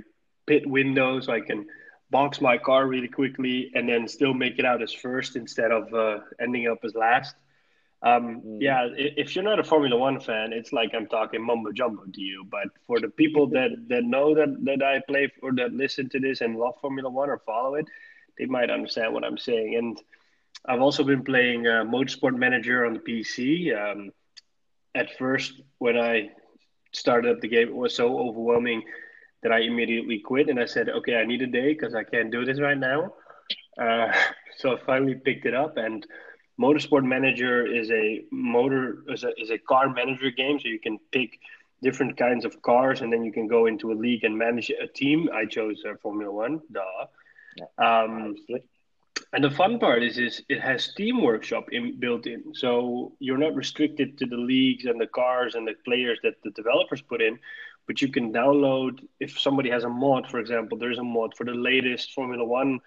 pit window, so I can box my car really quickly and then still make it out as first instead of uh, ending up as last. Um, mm. Yeah, if you're not a Formula One fan, it's like I'm talking mumbo jumbo to you. But for the people that, that know that, that I play or that listen to this and love Formula One or follow it, they might understand what I'm saying. And I've also been playing uh, Motorsport Manager on the PC. Um, at first, when I started up the game, it was so overwhelming that I immediately quit. And I said, okay, I need a day because I can't do this right now. Uh, so I finally picked it up and Motorsport Manager is a motor is a, is a car manager game, so you can pick different kinds of cars, and then you can go into a league and manage a team. I chose uh, Formula One, duh. Yeah, um, and the fun part is, is it has Steam Workshop in, built in, so you're not restricted to the leagues and the cars and the players that the developers put in, but you can download if somebody has a mod, for example. There's a mod for the latest Formula One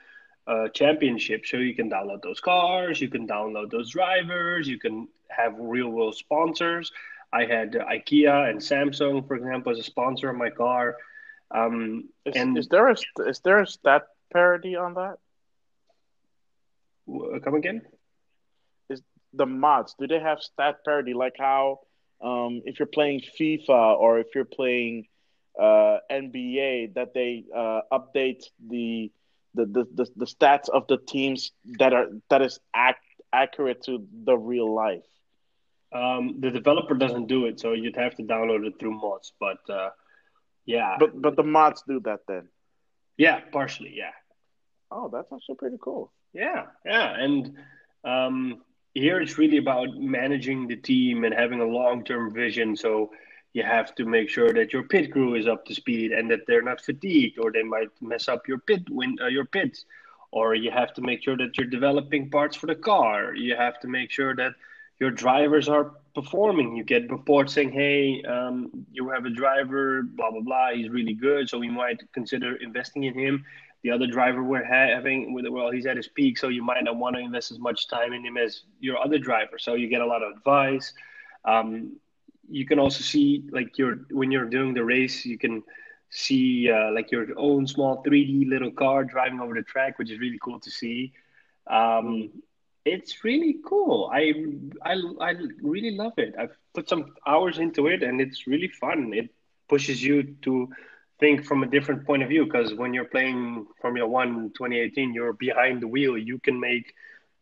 uh, championship. So you can download those cars, you can download those drivers, you can have real world sponsors. I had IKEA and Samsung, for example, as a sponsor of my car. Um, is, and is there a is there a stat parity on that? Come again? Is the mods do they have stat parity like how um, if you're playing FIFA or if you're playing uh, NBA that they uh, update the the, the, the, the stats of the teams that are that is act, accurate to the real life. Um, the developer doesn't do it, so you'd have to download it through mods. But uh, yeah, but but the mods do that then. Yeah, partially. Yeah. Oh, that's actually pretty cool. Yeah, yeah, and um, here it's really about managing the team and having a long-term vision. So you have to make sure that your pit crew is up to speed and that they're not fatigued or they might mess up your pit win, uh, your pits. Or you have to make sure that you're developing parts for the car. You have to make sure that your drivers are performing. You get reports saying hey um, you have a driver blah blah blah he's really good so we might consider investing in him the other driver we're having with well he's at his peak so you might not want to invest as much time in him as your other driver so you get a lot of advice um, you can also see like you're when you're doing the race, you can see uh, like your own small 3D little car driving over the track, which is really cool to see. Um, it's really cool. I, I I really love it. I've put some hours into it, and it's really fun. It pushes you to think from a different point of view because when you're playing Formula One 2018, you're behind the wheel. You can make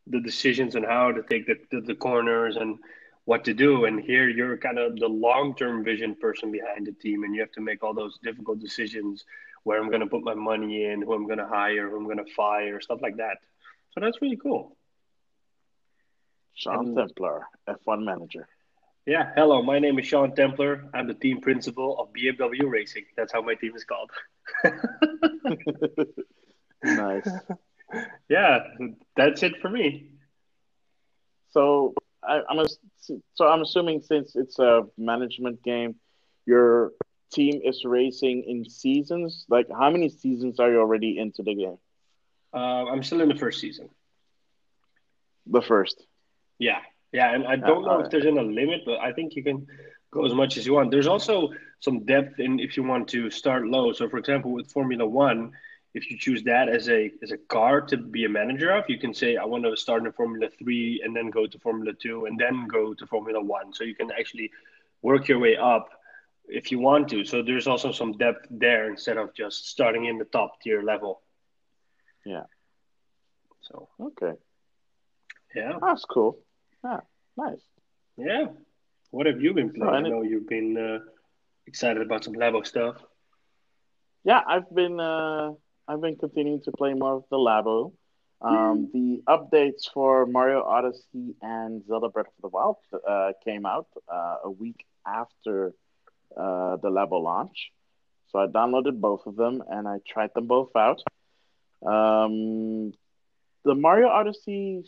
the decisions on how to take the, the, the corners and what to do. And here you're kind of the long term vision person behind the team, and you have to make all those difficult decisions where I'm going to put my money in, who I'm going to hire, who I'm going to fire, stuff like that. So that's really cool. Sean Templar, F1 manager. Yeah, hello. My name is Sean Templar. I'm the team principal of BMW Racing. That's how my team is called. nice. Yeah, that's it for me. So I, am so I'm assuming since it's a management game, your team is racing in seasons. Like, how many seasons are you already into the game? Uh, I'm still in the first season. The first. Yeah, yeah, and I don't know if there's a limit, but I think you can go as much as you want. There's also some depth in if you want to start low. So, for example, with Formula One, if you choose that as a as a car to be a manager of, you can say I want to start in Formula Three and then go to Formula Two and then go to Formula One. So you can actually work your way up if you want to. So there's also some depth there instead of just starting in the top tier level. Yeah. So Okay, yeah, that's cool. Yeah, nice. yeah. What have you been playing? So, I it- know you've been uh, excited about some Labo stuff. Yeah, I've been uh, I've been continuing to play more of the Labo. Um, the updates for Mario Odyssey and Zelda Breath of the Wild uh, came out uh, a week after uh, the Labo launch. So I downloaded both of them and I tried them both out. Um, the Mario Odyssey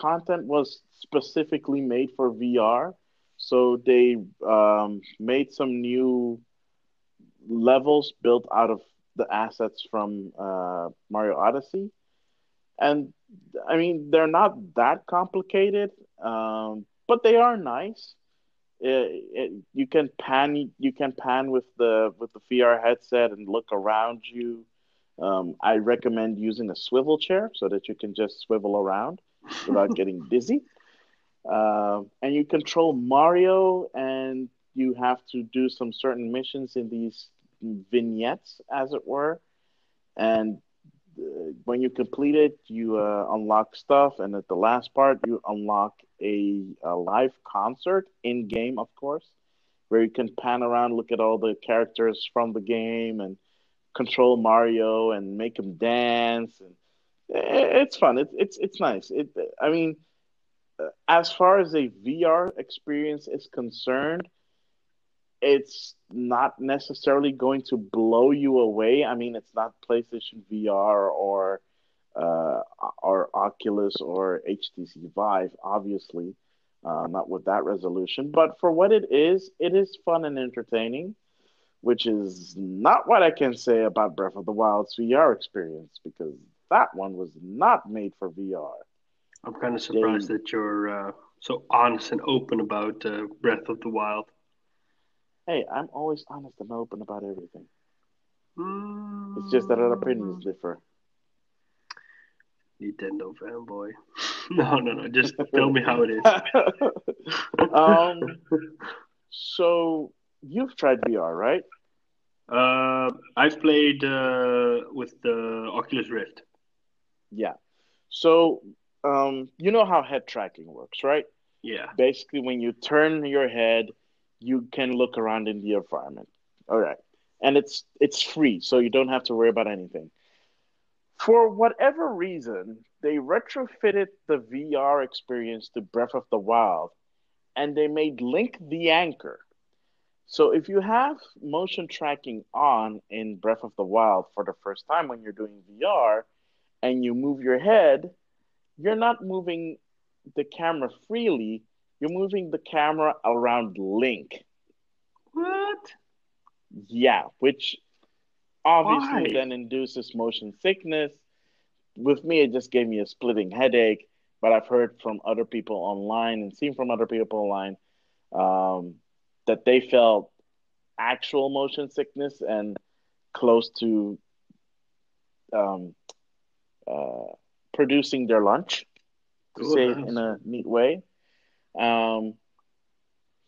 content was specifically made for VR. So they um, made some new levels built out of the assets from uh, Mario Odyssey. And I mean, they're not that complicated, um, but they are nice. It, it, you can pan you can pan with the with the VR headset and look around you. Um, I recommend using a swivel chair so that you can just swivel around without getting dizzy. Uh, and you control Mario, and you have to do some certain missions in these vignettes, as it were. And uh, when you complete it, you uh, unlock stuff, and at the last part, you unlock a, a live concert in game, of course, where you can pan around, look at all the characters from the game, and control Mario and make him dance. And it's fun. It's it's it's nice. It. I mean, as far as a VR experience is concerned, it's not necessarily going to blow you away. I mean, it's not PlayStation VR or uh, or Oculus or HTC Vive, obviously, uh, not with that resolution. But for what it is, it is fun and entertaining, which is not what I can say about Breath of the Wild's VR experience because that one was not made for VR. I'm kind of surprised They- that you're uh, so honest and open about uh, Breath of the Wild. Hey, I'm always honest and open about everything. Mm, It's just that our opinions differ. Nintendo fanboy. no, no, no. Just tell me how it is. um, so you've tried VR, right? Uh, I've played uh, with the Oculus Rift. Yeah. So, um, you know how head tracking works, right? Yeah. Basically, when you turn your head, you can look around in the environment. All right, and it's it's free, so you don't have to worry about anything. For whatever reason, they retrofitted the VR experience to Breath of the Wild, and they made Link the anchor. So if you have motion tracking on in Breath of the Wild for the first time when you're doing VR, and you move your head, you're not moving the camera freely. You're moving the camera around Link. What? Yeah, which obviously Why? then induces motion sickness. With me, it just gave me a splitting headache. But I've heard from other people online and seen from other people online um, that they felt actual motion sickness and close to um, uh, producing their lunch, to Oh, say it nice. in a neat way. Um,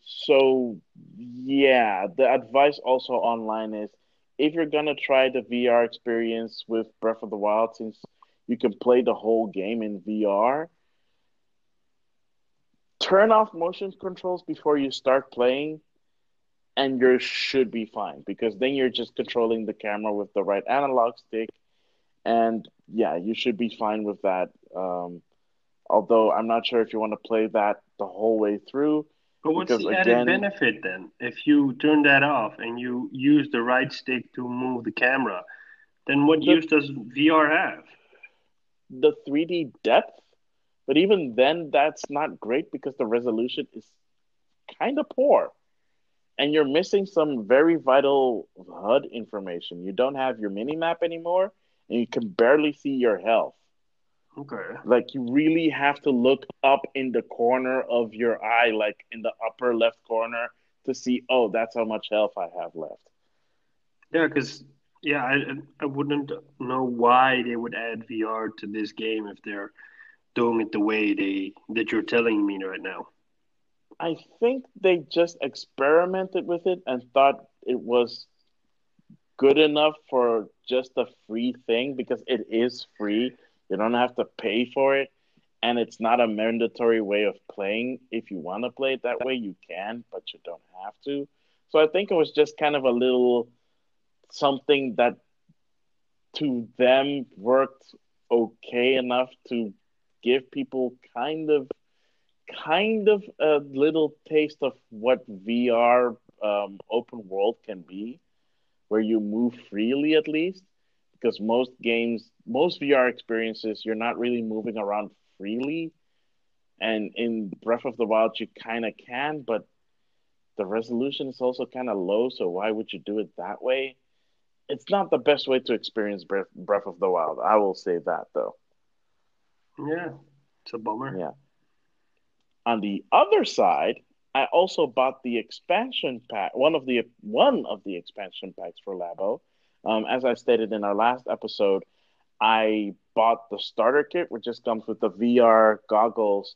so yeah, the advice also online is if you're gonna try the VR experience with Breath of the Wild, since you can play the whole game in VR, turn off motion controls before you start playing, and you should be fine because then you're just controlling the camera with the right analog stick, and yeah, you should be fine with that. Um, although I'm not sure if you want to play that the whole way through. But what's the added again- benefit then? If you turn that off and you use the right stick to move the camera, then what The- use does VR have? the 3D depth, but even then, that's not great because the resolution is kind of poor. And you're missing some very vital HUD information. You don't have your mini map anymore, and you can barely see your health. Okay. Like, you really have to look up in the corner of your eye, like in the upper left corner, to see, oh, that's how much health I have left. Yeah, because yeah, I I wouldn't know why they would add VR to this game if they're doing it the way they that you're telling me right now. I think they just experimented with it and thought it was good enough for just a free thing because it is free. You don't have to pay for it. And it's not a mandatory way of playing. If you want to play it that way, you can, but you don't have to. So I think it was just kind of a little something that to them worked okay enough to give people kind of kind of a little taste of what VR um, open world can be, where you move freely at least. Because most games, most VR experiences, you're not really moving around freely. And in Breath of the Wild, you kind of can, but the resolution is also kind of low. So why would you do it that way? It's not the best way to experience Breath, Breath of the Wild. I will say that though. Yeah, it's a bummer. Yeah. On the other side, I also bought the expansion pack, one of the one of the expansion packs for Labo. Um, as I stated in our last episode, I bought the starter kit, which just comes with the VR goggles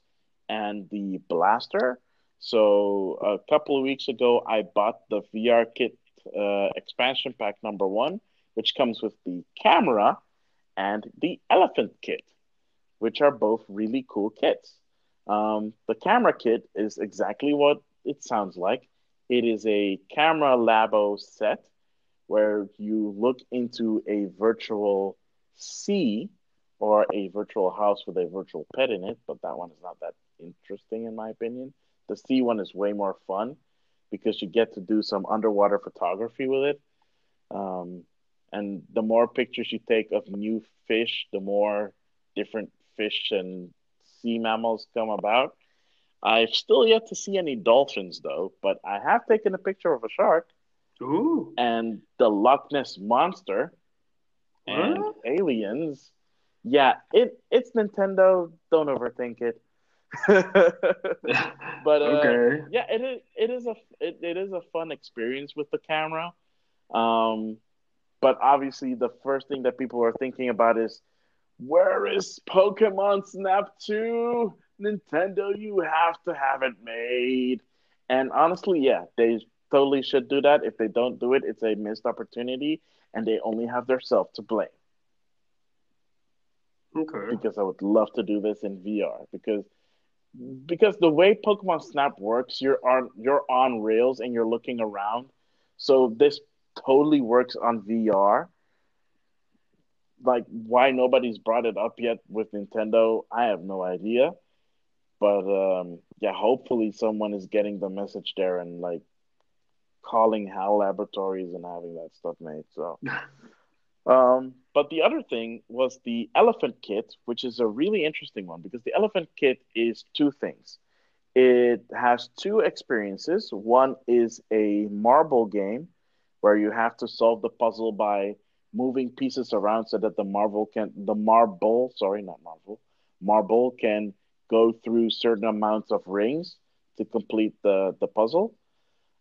and the blaster. So a couple of weeks ago, I bought the VR kit uh, expansion pack number one, which comes with the camera and the elephant kit, which are both really cool kits. Um, the camera kit is exactly what it sounds like. It is a camera labo set where you look into a virtual sea or a virtual house with a virtual pet in it, but that one is not that interesting in my opinion. The sea one is way more fun because you get to do some underwater photography with it. Um, and the more pictures you take of new fish, the more different fish and sea mammals come about. I've still yet to see any dolphins though, but I have taken a picture of a shark. Ooh. And the Loch Ness monster and aliens. Yeah, it it's Nintendo. Don't overthink it. but uh, okay. yeah, it is it is a it, it is a fun experience with the camera. Um, but obviously, the first thing that people are thinking about is where is Pokemon Snap 2? Nintendo, you have to have it made. And honestly, yeah, they totally should do that. If they don't do it, it's a missed opportunity, and they only have themselves to blame. Okay. Because I would love to do this in VR because because the way Pokemon Snap works, you're on you're on rails and you're looking around. So this totally works on VR. Like why nobody's brought it up yet with Nintendo, I have no idea. But um, yeah, hopefully someone is getting the message there and like calling HAL Laboratories and having that stuff made. So, um, but the other thing was the Elephant Kit, which is a really interesting one because the Elephant Kit is two things. It has two experiences. One is a marble game where you have to solve the puzzle by moving pieces around so that the marble can the marble sorry not marble marble can go through certain amounts of rings to complete the the puzzle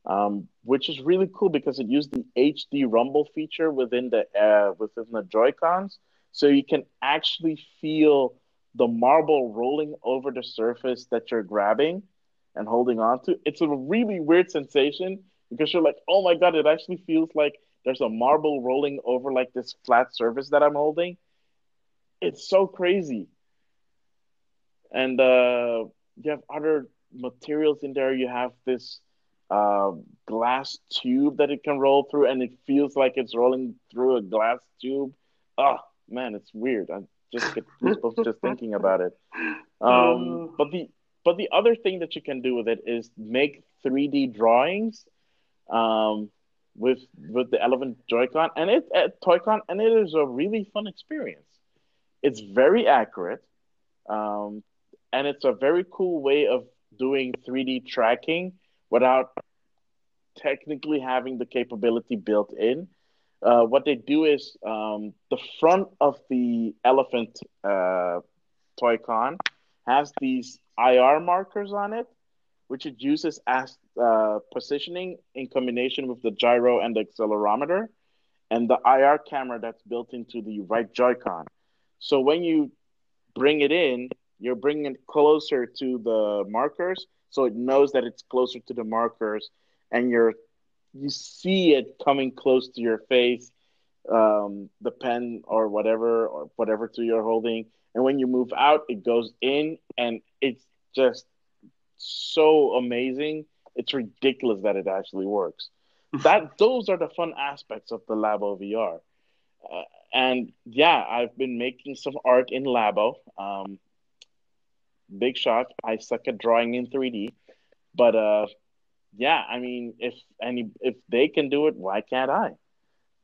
um, which is really cool because it used the HD rumble feature within the uh, within the Joy Cons, so you can actually feel the marble rolling over the surface that you're grabbing and holding on to. It's a really weird sensation because you're like, oh my god, it actually feels like there's a marble rolling over like this flat surface that I'm holding. It's so crazy. And uh, you have other materials in there. You have this uh, glass tube that it can roll through, and it feels like it's rolling through a glass tube. Oh man, it's weird. I just get goosebumps just thinking about it. Um, but the but the other thing that you can do with it is make 3D drawings um, with with the Elephant Joy-Con and it at Toy-Con, and it is a really fun experience. It's very accurate, um, and it's a very cool way of doing 3D tracking without technically having the capability built in. Uh, what they do is um, the front of the elephant uh, Toy-Con has these IR markers on it, which it uses as uh, positioning in combination with the gyro and the accelerometer, and the IR camera that's built into the right Joy-Con. So when you bring it in, you're bringing it closer to the markers, so it knows that it's closer to the markers, and you're you see it coming close to your face, um, the pen or whatever or whatever tool you're holding, and when you move out, it goes in, and it's just so amazing. It's ridiculous that it actually works. that those are the fun aspects of the Labo VR. Uh, and yeah, I've been making some art in Labo. Um, big shock. I suck at drawing in 3D, but uh, yeah, I mean, if any if they can do it, why can't I?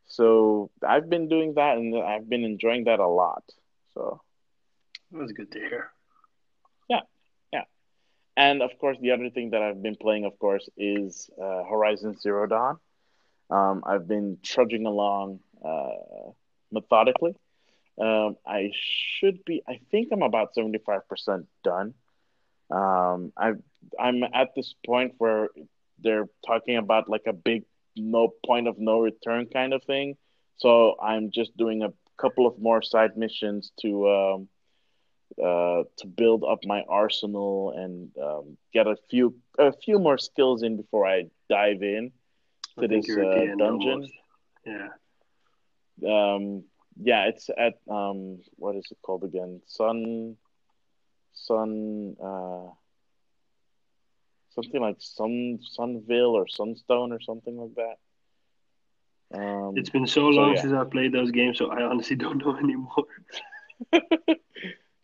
So I've been doing that, and I've been enjoying that a lot. So that was good to hear. And of course, the other thing that I've been playing, of course, is uh, Horizon Zero Dawn. Um, I've been trudging along uh, methodically. Um, I should be. I think I'm about seventy five percent done. Um, I I'm at this point where they're talking about like a big no point of no return kind of thing. So I'm just doing a couple of more side missions to um, uh, to build up my arsenal and um, get a few a few more skills in before I dive in to this uh, dungeon. Yeah. Um, yeah, it's at um, what is it called again? Sun, Sun, uh, something like Sun Sunville or Sunstone or something like that. Um, it's been so long so, yeah. since I played those games, so I honestly don't know anymore.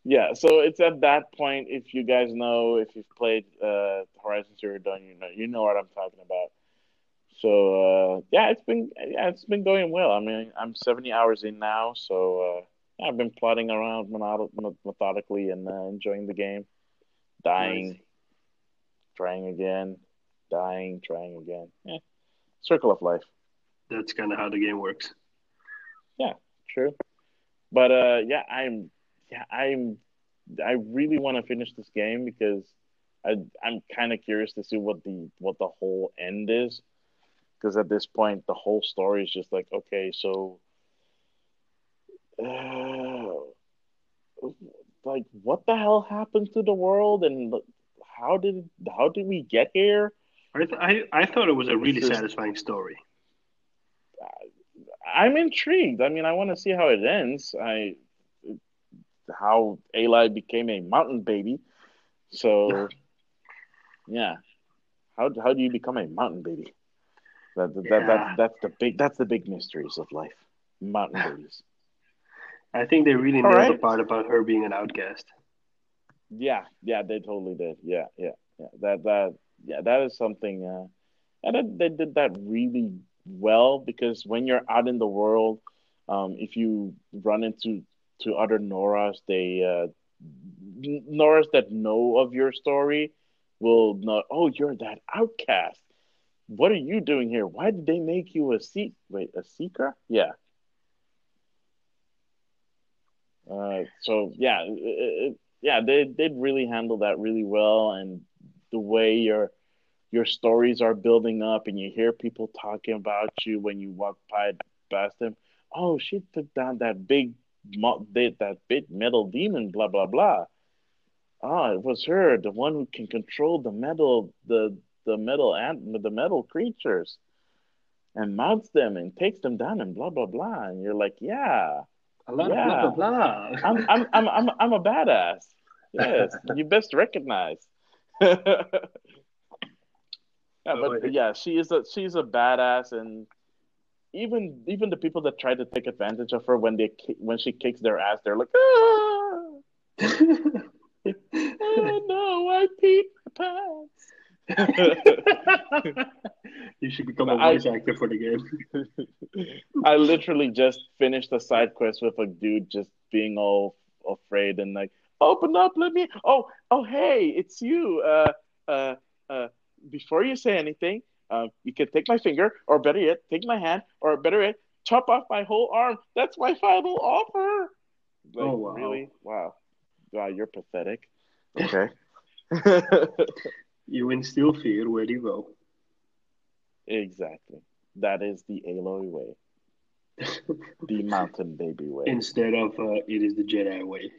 yeah, so it's at that point. If you guys know, if you've played uh, Horizon Zero Dawn, you know you know what I'm talking about. So uh, yeah, it's been yeah, it's been going well. I mean, I'm 70 hours in now, so uh, yeah, I've been plodding around methodically and uh, enjoying the game, dying, nice. trying again, dying, trying again. Yeah, circle of life. That's kind of how the game works. Yeah, true. But uh, yeah, I'm yeah I'm I really want to finish this game because I I'm kind of curious to see what the what the whole end is. Because at this point the whole story is just like okay so uh, like what the hell happened to the world and how did how did we get here? I th- I, I thought it was a really just, satisfying story. I'm intrigued. I mean i want to see how it ends. I how Aloy became a mountain baby so yeah how, how do you become a mountain baby that, that, yeah. that, that's the big that's the big mysteries of life. Mountain babies. I think they really nailed right. the part about her being an outcast. Yeah, yeah, they totally did. Yeah, yeah, yeah. That that yeah, that is something. Uh, and they did that really well because when you're out in the world, um, if you run into to other Noras, they uh, Noras that know of your story will know. Oh, you're that outcast what are you doing here? Why did they make you a seek? Wait, a seeker? Yeah. Uh, so yeah, it, yeah, they did really handle that really well, and the way your your stories are building up, and you hear people talking about you when you walk by past them. Oh, she took down that big that big metal demon. Blah blah blah. Ah, it was her, the one who can control the metal, the the metal and the metal creatures and mounts them and takes them down and blah blah blah and you're like yeah a lot yeah. of blah blah blah I'm, I'm i'm i'm i'm a badass yes you best recognize yeah but yeah she is a she's a badass and even even the people that try to take advantage of her when they when she kicks their ass they're like ah! oh no i peed my pants you should become a voice I, actor for the game. I literally just finished a side quest with a dude just being all afraid and like, open up, let me. Oh, oh, hey, it's you. Uh, uh, uh. Before you say anything, uh, you can take my finger, or better yet, take my hand, or better yet, chop off my whole arm. That's my final offer. Like, oh wow! Really? Wow! Wow, you're pathetic. Okay. You instill fear where you go. Exactly. That is the Aloy way. the mountain baby way. Instead of uh, it is the Jedi way.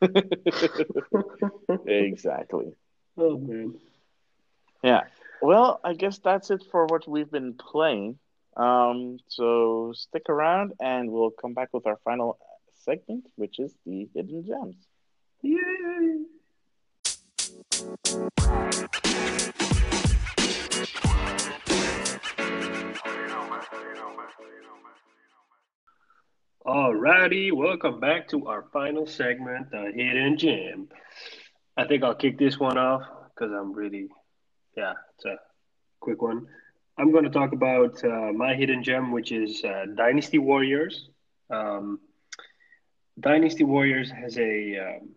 exactly. Oh man. Yeah. Well, I guess that's it for what we've been playing. Um, so stick around and we'll come back with our final segment, which is the hidden gems. Yay! Alrighty, welcome back to our final segment, the hidden gem. I think I'll kick this one off because I'm really, yeah, it's a quick one. I'm going to talk about uh, my hidden gem, which is uh, Dynasty Warriors. Um, Dynasty Warriors has a um,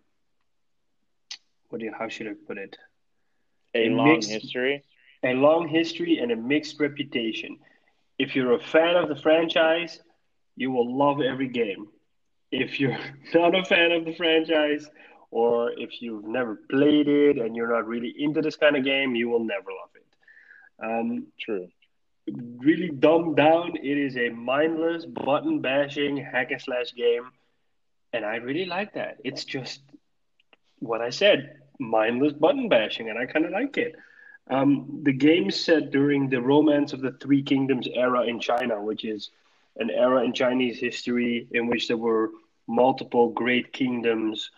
what do you, how should I put it? A, a long mixed, history. A long history and a mixed reputation. If you're a fan of the franchise, you will love every game. If you're not a fan of the franchise, or if you've never played it and you're not really into this kind of game, you will never love it. Um, True. Really dumbed down, it is a mindless button bashing hack and slash game, and I really like that. It's just what I said, mindless button bashing, and I kind of like it. Um, the game set during the Romance of the Three Kingdoms era in China, which is an era in Chinese history in which there were multiple great kingdoms,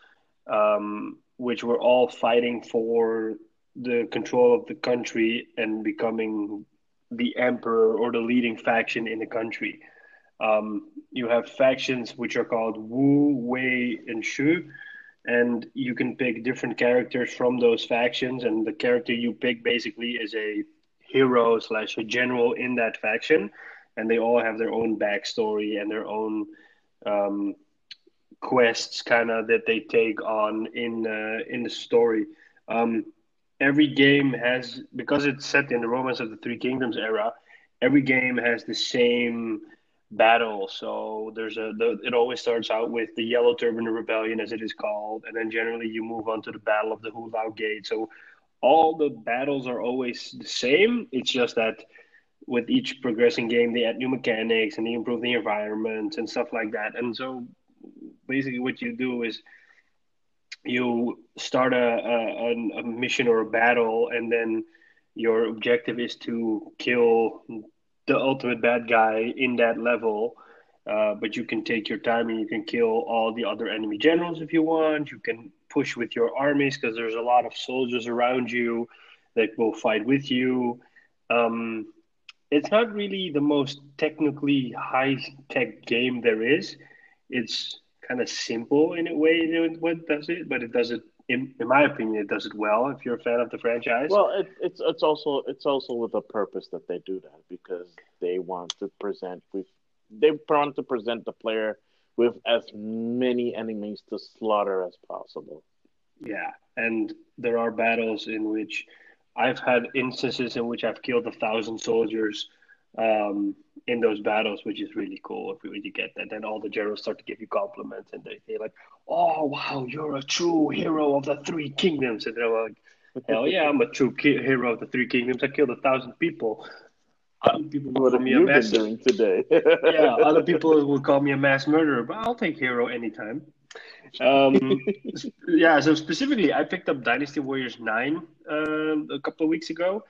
um, which were all fighting for the control of the country and becoming the emperor or the leading faction in the country. Um, you have factions which are called Wu, Wei, and Shu, and you can pick different characters from those factions. And the character you pick basically is a hero slash a general in that faction and they all have their own backstory and their own um, quests, kind of that they take on in uh, in the story. Um, every game has because it's set in the Romance of the Three Kingdoms era. Every game has the same battle. So there's a the, it always starts out with the Yellow Turban Rebellion, as it is called, and then generally you move on to the Battle of the Hulao Gate. So all the battles are always the same. It's just that with each progressing game, they add new mechanics and they improve the environment and stuff like that. And so basically, what you do is you start a, a, a mission or a battle, and then your objective is to kill the ultimate bad guy in that level. Uh, but you can take your time and you can kill all the other enemy generals if you want. You can push with your armies because there's a lot of soldiers around you that will fight with you. Um, it's not really the most technically high tech game there is. It's kind of simple in a way what does it, but it does it in, in my opinion it does it well if you're a fan of the franchise. Well, it, it's it's also it's also with a purpose that they do that because they want to present with they want to present the player with as many enemies to slaughter as possible. Yeah, and there are battles in which I've had instances in which I've killed a thousand soldiers um, in those battles, which is really cool if you really get that. Then all the generals start to give you compliments and they say like, "Oh wow, you're a true hero of the three kingdoms," and they're like, "Hell yeah, I'm a true ki- hero of the three kingdoms. I killed a thousand people." Other people will call me a mass doing today. yeah, other people will call me a mass murderer, but I'll take hero anytime. Um, yeah, so specifically, I picked up Dynasty Warriors 9 uh, a couple of weeks ago.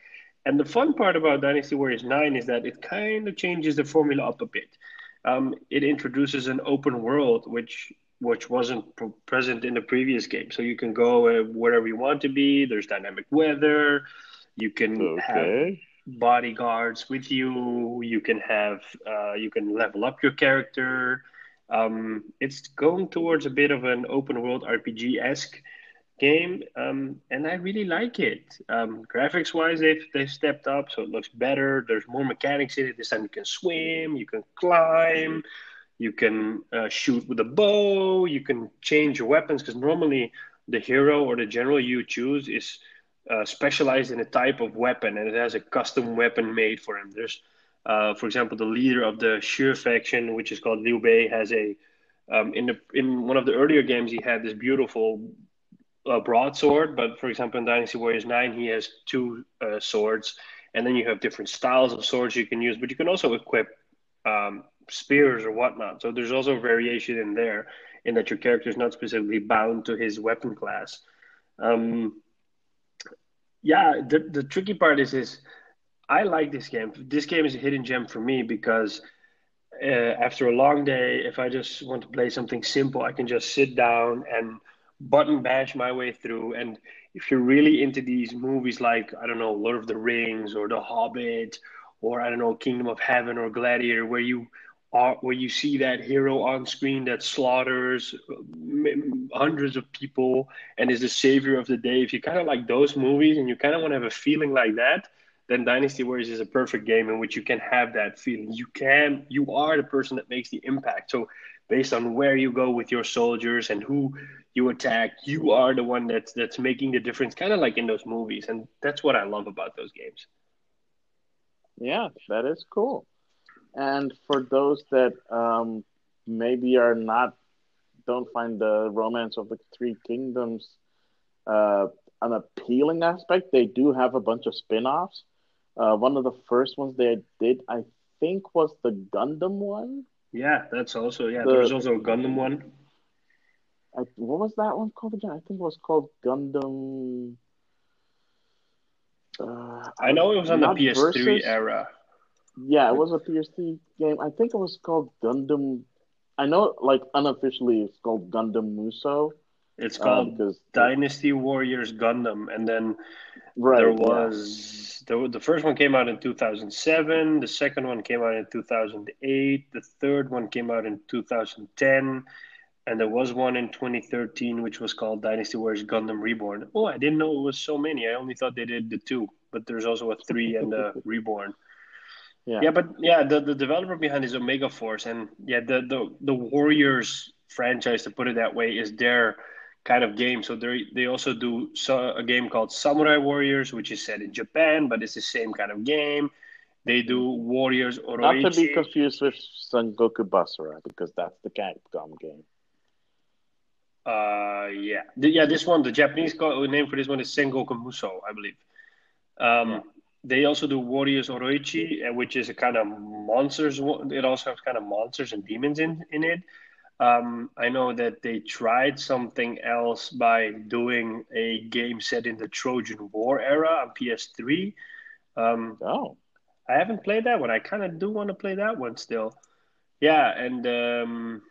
And the fun part about Dynasty Warriors 9 is that it kind of changes the formula up a bit. Um, it introduces an open world, which which wasn't present in the previous game. So you can go uh, wherever you want to be. There's dynamic weather. You can okay. have bodyguards with you. You can have uh, you can level up your character. Um, it's going towards a bit of an open world RPG esque game, um, and I really like it. Um, graphics wise, they've they've stepped up, so it looks better. There's more mechanics in it. This time you can swim, you can climb, you can uh, shoot with a bow, you can change your weapons because normally the hero or the general you choose is uh, specialized in a type of weapon and it has a custom weapon made for him. There's uh, for example, the leader of the Shu faction, which is called Liu Bei, has a um, in the in one of the earlier games he had this beautiful uh, broadsword, but for example in Dynasty Warriors Nine he has two uh, swords, and then you have different styles of swords you can use, but you can also equip um, spears or whatnot. So there's also variation in there, in that your character is not specifically bound to his weapon class. Um, yeah, the the tricky part is is I like this game. This game is a hidden gem for me because uh, after a long day, if I just want to play something simple, I can just sit down and button bash my way through. And if you're really into these movies like, I don't know, Lord of the Rings or The Hobbit or I don't know, Kingdom of Heaven or Gladiator, where you are, where you see that hero on screen that slaughters uh, hundreds of people and is the savior of the day, if you kind of like those movies and you kind of want to have a feeling like that, then Dynasty Warriors is a perfect game in which you can have that feeling. You can, you are the person that makes the impact. So based on where you go with your soldiers and who you attack, you are the one that's that's making the difference, kind of like in those movies, and that's what I love about those games. Yeah, that is cool. And for those that um, maybe are not, don't find the romance of the Three Kingdoms uh, an appealing aspect, they do have a bunch of spin-offs. Uh, one of the first ones they did, I think, was the Gundam one. Yeah, that's also yeah. The, there was also a Gundam one. I, what was that one called again? I think it was called Gundam. Uh, I know it was on the PS3 versus. era. Yeah, it was a PS3 game. I think it was called Gundam. I know, like unofficially, it's called Gundam Musou. It's called um, Dynasty Warriors Gundam, and then right, there was. The the first one came out in 2007. The second one came out in 2008. The third one came out in 2010, and there was one in 2013 which was called Dynasty Warriors Gundam Reborn. Oh, I didn't know it was so many. I only thought they did the two, but there's also a three and a Reborn. Yeah. yeah, but yeah, the, the developer behind is Omega Force, and yeah, the the the Warriors franchise, to put it that way, is their kind of game. So they they also do so, a game called Samurai Warriors, which is set in Japan, but it's the same kind of game. They do Warriors Orochi. Not to be confused with Sengoku Basara, because that's the Capcom game. Uh, yeah, the, yeah. This one, the Japanese name for this one is Sengoku Musou, I believe. Um, yeah. They also do Warriors Orochi, uh, which is a kind of monsters. It also has kind of monsters and demons in in it. Um, I know that they tried something else by doing a game set in the Trojan War era on PS3. Um, oh, I haven't played that one. I kind of do want to play that one still. Yeah, and um,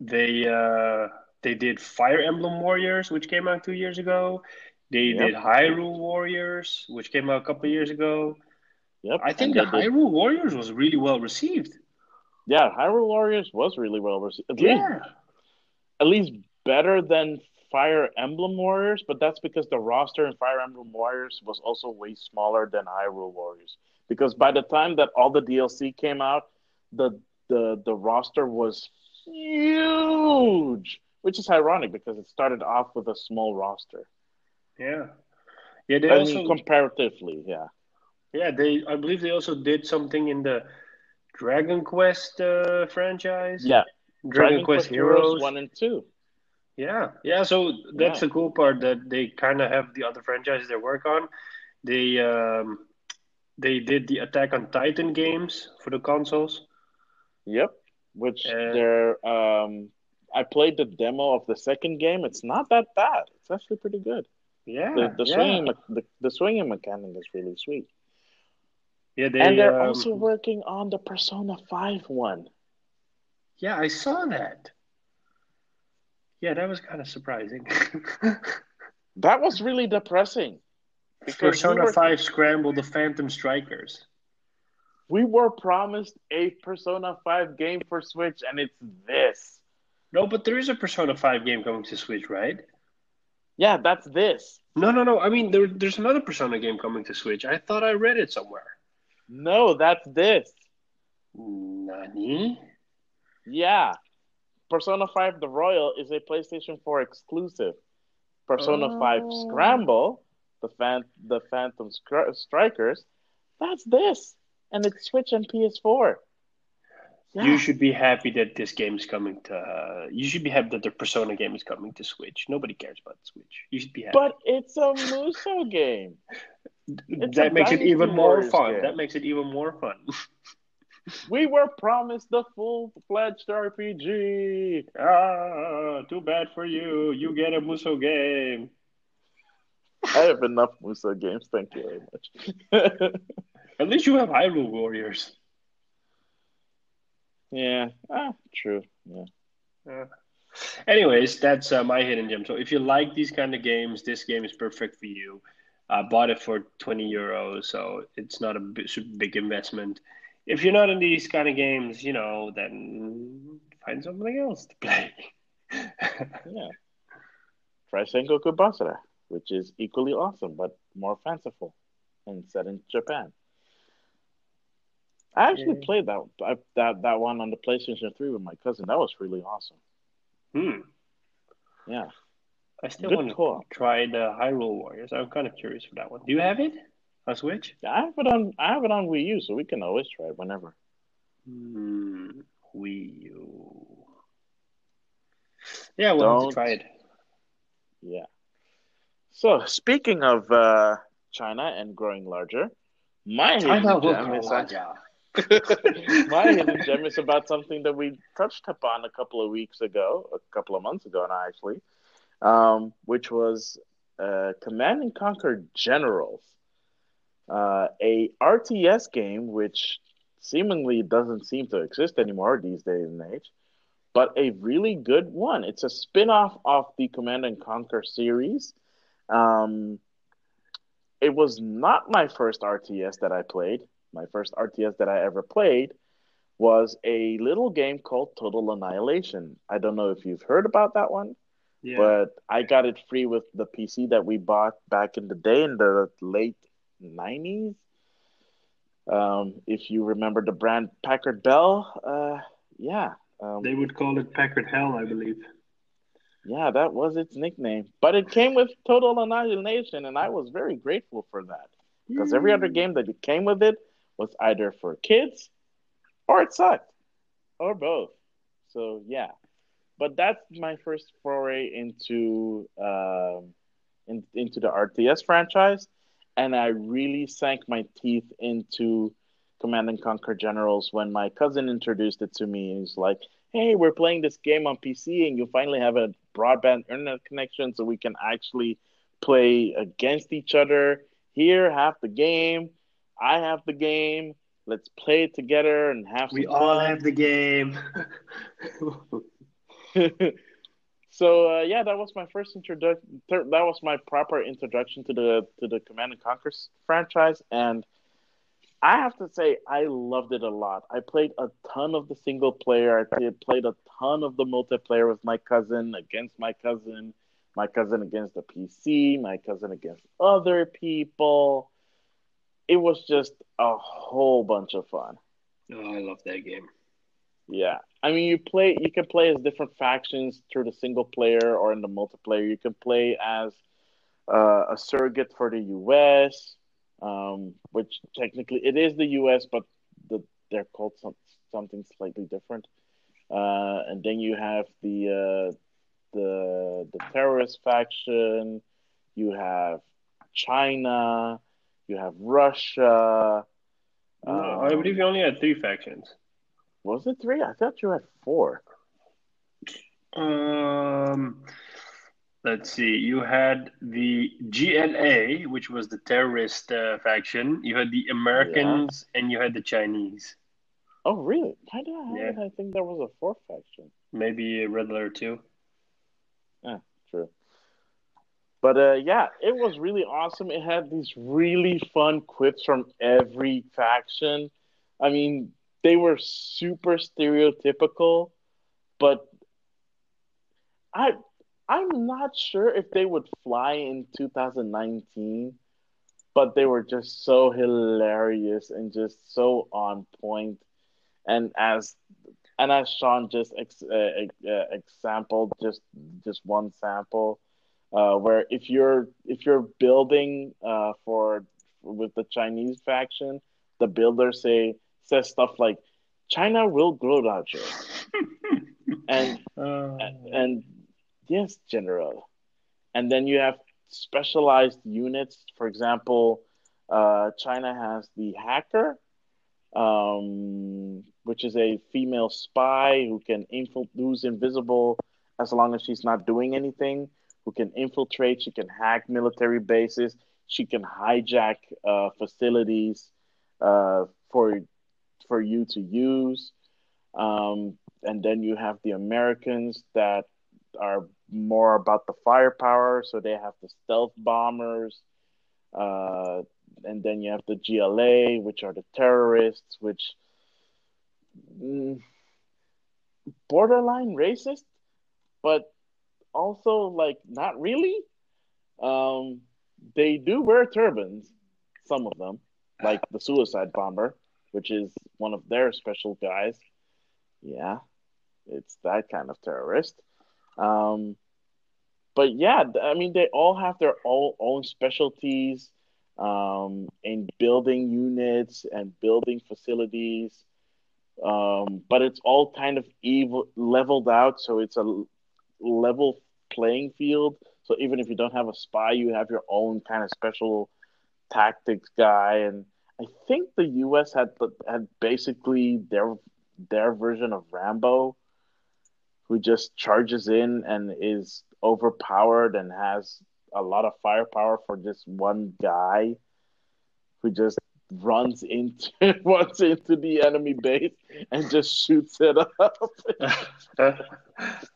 they uh, they did Fire Emblem Warriors, which came out two years ago. They yep. did Hyrule Warriors, which came out a couple years ago. Yep, I think the Hyrule Warriors was really well received. Yeah, Hyrule Warriors was really well received. At yeah. Least, at least better than Fire Emblem Warriors, but that's because the roster in Fire Emblem Warriors was also way smaller than Hyrule Warriors. Because by the time that all the DLC came out, the the the roster was huge, which is ironic because it started off with a small roster. Yeah, yeah. They I also mean, comparatively, yeah, yeah. They I believe they also did something in the Dragon Quest uh, franchise. Yeah, Dragon, Dragon Quest, Quest Heroes. Heroes one and two. Yeah, yeah. So that's yeah. the cool part that they kind of have the other franchises they work on. They um, they did the Attack on Titan games for the consoles. Yep, which and... they're. Um, I played the demo of the second game. It's not that bad. It's actually pretty good. Yeah, the, the yeah. swinging the, the swinging mechanic is really sweet. Yeah, they, and they're um, also working on the Persona Five one. Yeah, I saw that. Yeah, that was kind of surprising. that was really depressing. Persona we were, Five Scramble the Phantom Strikers. We were promised a Persona Five game for Switch, and it's this. No, but there is a Persona Five game coming to Switch, right? Yeah, that's this. No, no, no. I mean, there, there's another Persona game coming to Switch. I thought I read it somewhere. No, that's this. Nani? Yeah. Persona 5 The Royal is a PlayStation 4 exclusive. Persona oh. 5 Scramble, the fan, the Phantom Strikers, that's this. And it's Switch and PS4. Yeah. You should be happy that this game is coming to. Uh, you should be happy that the Persona game is coming to Switch. Nobody cares about Switch. You should be happy. But it's a Musou game. It's that makes it even more fun. game. That makes it even more fun. We were promised the full fledged RPG. ah, too bad for you. You get a Musou game. I have enough Musou games. Thank you very much. At least you have Hyrule Warriors. yeah, ah, true. Yeah. Uh, anyways, that's uh, my hidden gem. So if you like these kind of games, this game is perfect for you. I bought it for 20 euros, so it's not a big, big investment. If you're not in these kind of games, you know, then find something else to play. Yeah. Try Sengoku Basara, which is equally awesome but more fanciful and set in Japan. I actually Yeah. played that, that that one on the PlayStation 3 with my cousin. That was really awesome. hmm. Yeah. I still Good want to try the Hyrule Warriors. I'm kind of curious for that one. Do you have it on Switch? Yeah, I have it on I have it on Wii U, so we can always try it whenever. Hmm. Wii U. Yeah, we'll Don't- to try it. Yeah. So speaking of uh, China and growing larger, my China will gem is larger. my hidden gem is about something that we touched upon a couple of weeks ago, a couple of months ago now, actually, um, which was uh, Command and Conquer Generals, uh, a RTS game which seemingly doesn't seem to exist anymore these days and age, but a really good one. It's a spin-off of the Command and Conquer series. Um, it was not my first RTS that I played. My first RTS that I ever played was a little game called Total Annihilation. I don't know if you've heard about that one, Yeah. but I got it free with the PC that we bought back in the day in the late 90s. Um, if you remember the brand Packard Bell, uh, yeah. Um, They would call it Packard Hell, I believe. yeah, that was its nickname. But it came with Total Annihilation, and I was very grateful for that. Because every other game that came with it was either for kids or it sucked. Or both. So yeah. But that's my first foray into um, in, into the RTS franchise. And I really sank my teeth into Command and Conquer Generals when my cousin introduced it to me. He's like, hey, we're playing this game on PC and you finally have a broadband internet connection so we can actually play against each other. Here, have the game. I have the game. Let's play it together and have some We all fun. have the game. so uh, yeah, that was my first introduction. That was my proper introduction to the to the Command and Conquer franchise, and I have to say I loved it a lot. I played a ton of the single player. I played, played a ton of the multiplayer with my cousin against my cousin, my cousin against the PC, my cousin against other people. It was just a whole bunch of fun. oh, I love that game. Yeah, I mean, you play. You can play as different factions through the single player or in the multiplayer. You can play as uh, a surrogate for the U.S., um, which technically it is the U.S., but the, they're called some, something slightly different. Uh, and then you have the uh, the the terrorist faction. You have China. You have Russia. No, I um, believe you only had three factions. Was it three? I thought you had four. Um, let's see. You had the GLA, which was the terrorist uh, faction. You had the Americans, and you had the Chinese. Oh, really? Why did I Yeah. I think there was a fourth faction. Maybe a Red Alert too. Yeah, true. But uh, yeah, it was really awesome. It had these really fun quips from every faction. I mean, they were super stereotypical, but I I'm not sure if they would fly in 2019, but they were just so hilarious and just so on point. And as and as Sean just ex, uh, uh, exampled, just just one sample, uh, where if you're if you're building uh, for with the Chinese faction, the builders say says stuff like, "China will grow larger," and Uh, and yes, general. And then you have specialized units. For example, Uh, China has the hacker, um, which is a female spy who can infil- who's invisible as long as she's not doing anything. Who can infiltrate? She can hack military bases. She can hijack uh, facilities uh, for for you to use. Um, and then you have the Americans that are more about the firepower, so they have the stealth bombers. Uh, and then you have the GLA, which are the terrorists, which mm, borderline racist, but also like not really. Um, they do wear turbans, some of them, like the suicide bomber, which is one of their special guys. Yeah, it's that kind of terrorist. Um, but yeah, I mean, they all have their own, own specialties um, in building units and building facilities. Um, but it's all kind of evil leveled out, so it's a level playing field. So even if you don't have a spy, you have your own kind of special tactics guy. And I think the U.S. had had basically their their version of Rambo, who just charges in and is overpowered and has a lot of firepower for just one guy who just runs into runs into the enemy base and just shoots it up.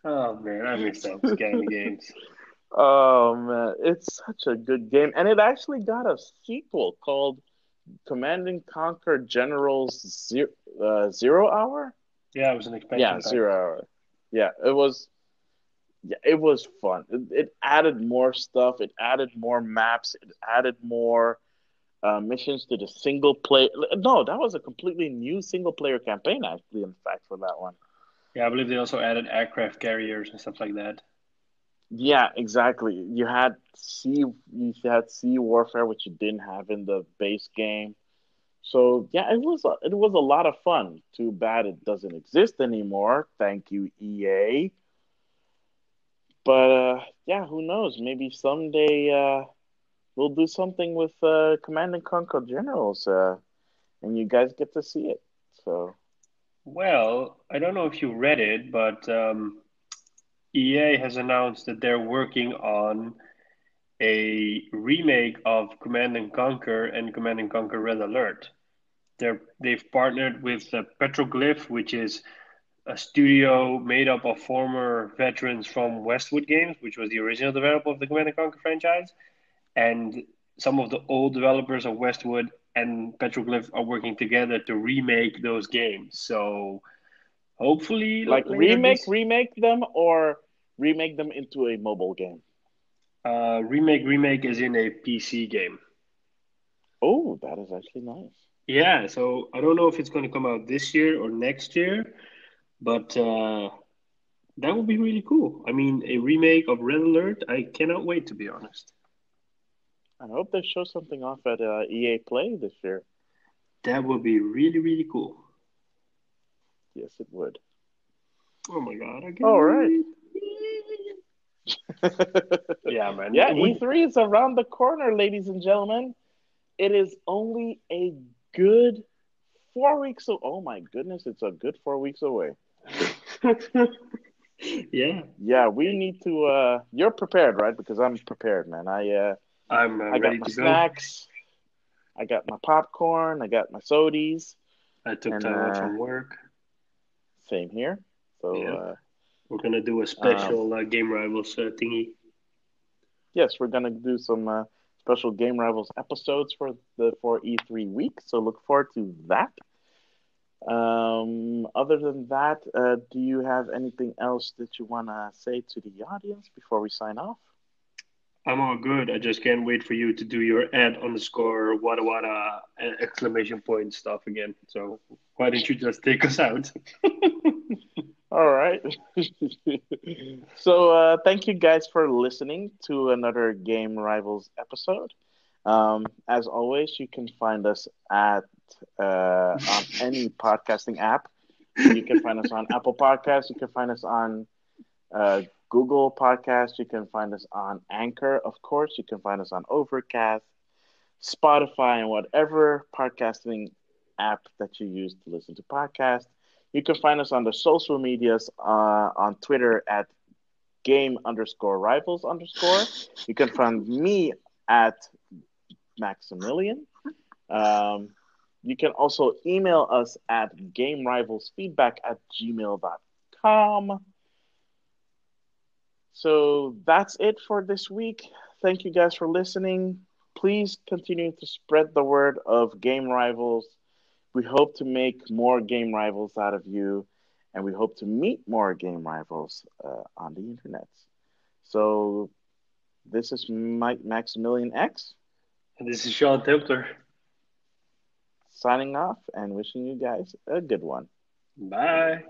oh man, I miss those game games. Oh man, it's such a good game, and it actually got a sequel called Command and Conquer Generals Zero, uh, Zero Hour. Yeah, it was an expansion. Yeah, Zero Hour. Yeah, it was. Yeah, it was fun. It, it added more stuff. It added more maps. It added more uh, missions to the single player. No, that was a completely new single player campaign, actually. In fact, for that one. Yeah, I believe they also added aircraft carriers and stuff like that. Yeah, exactly. You had sea, you had sea warfare, which you didn't have in the base game. So yeah, it was a, it was a lot of fun. Too bad it doesn't exist anymore. Thank you, EA. But uh, yeah, who knows? Maybe someday uh, we'll do something with uh, Command and Conquer Generals, uh, and you guys get to see it. So, well, I don't know if you read it, but um, EA has announced that they're working on a remake of Command and Conquer and Command and Conquer Red Alert. They're they've partnered with uh, Petroglyph, which is a studio made up of former veterans from Westwood Games, which was the original developer of the Command and Conquer franchise, and some of the old developers of Westwood and Petroglyph are working together to remake those games. So hopefully, like remake, this... remake them, or remake them into a mobile game. Uh, remake, remake is in a PC game. Oh, that is actually nice. Yeah, so I don't know if it's going to come out this year or next year, but uh, that would be really cool. I mean, a remake of Red Alert, I cannot wait to be honest. I hope they show something off at uh, EA Play this year. That would be really, really cool. Yes, it would. Oh my god! I All right. yeah, man. Yeah, E3 is around the corner, ladies and gentlemen. It is only a good four weeks. O- oh my goodness, it's a good four weeks away. yeah. Yeah, we need to. uh You're prepared, right? Because I'm prepared, man. I uh, I'm uh, I got my snacks. Go. I got my popcorn. I got my sodies. I took and, time uh, off from work. Same here. So. Yeah. Uh, we're gonna do a special um, uh, game rivals uh, thingy. Yes, we're gonna do some uh, special game rivals episodes for the for E3 week. So look forward to that. Um, other than that, uh, do you have anything else that you wanna say to the audience before we sign off? I'm all good. I just can't wait for you to do your ad underscore wada wada uh, exclamation point stuff again. So why don't you just take us out? All right. so, uh, thank you guys for listening to another Game Rivals episode. Um, as always, you can find us at uh, on any podcasting app. You can find us on Apple Podcasts. You can find us on uh, Google Podcasts. You can find us on Anchor, of course. You can find us on Overcast, Spotify, and whatever podcasting app that you use to listen to podcasts. You can find us on the social medias uh, on Twitter at game underscore rivals underscore. You can find me at Maximilian. Um, you can also email us at gamerivalsfeedback at gmail.com. So that's it for this week. Thank you guys for listening. Please continue to spread the word of Game Rivals. We hope to make more game rivals out of you, and we hope to meet more game rivals uh, on the internet. So, this is Mike Maximilian X. And this is Sean Templer. Signing off and wishing you guys a good one. Bye.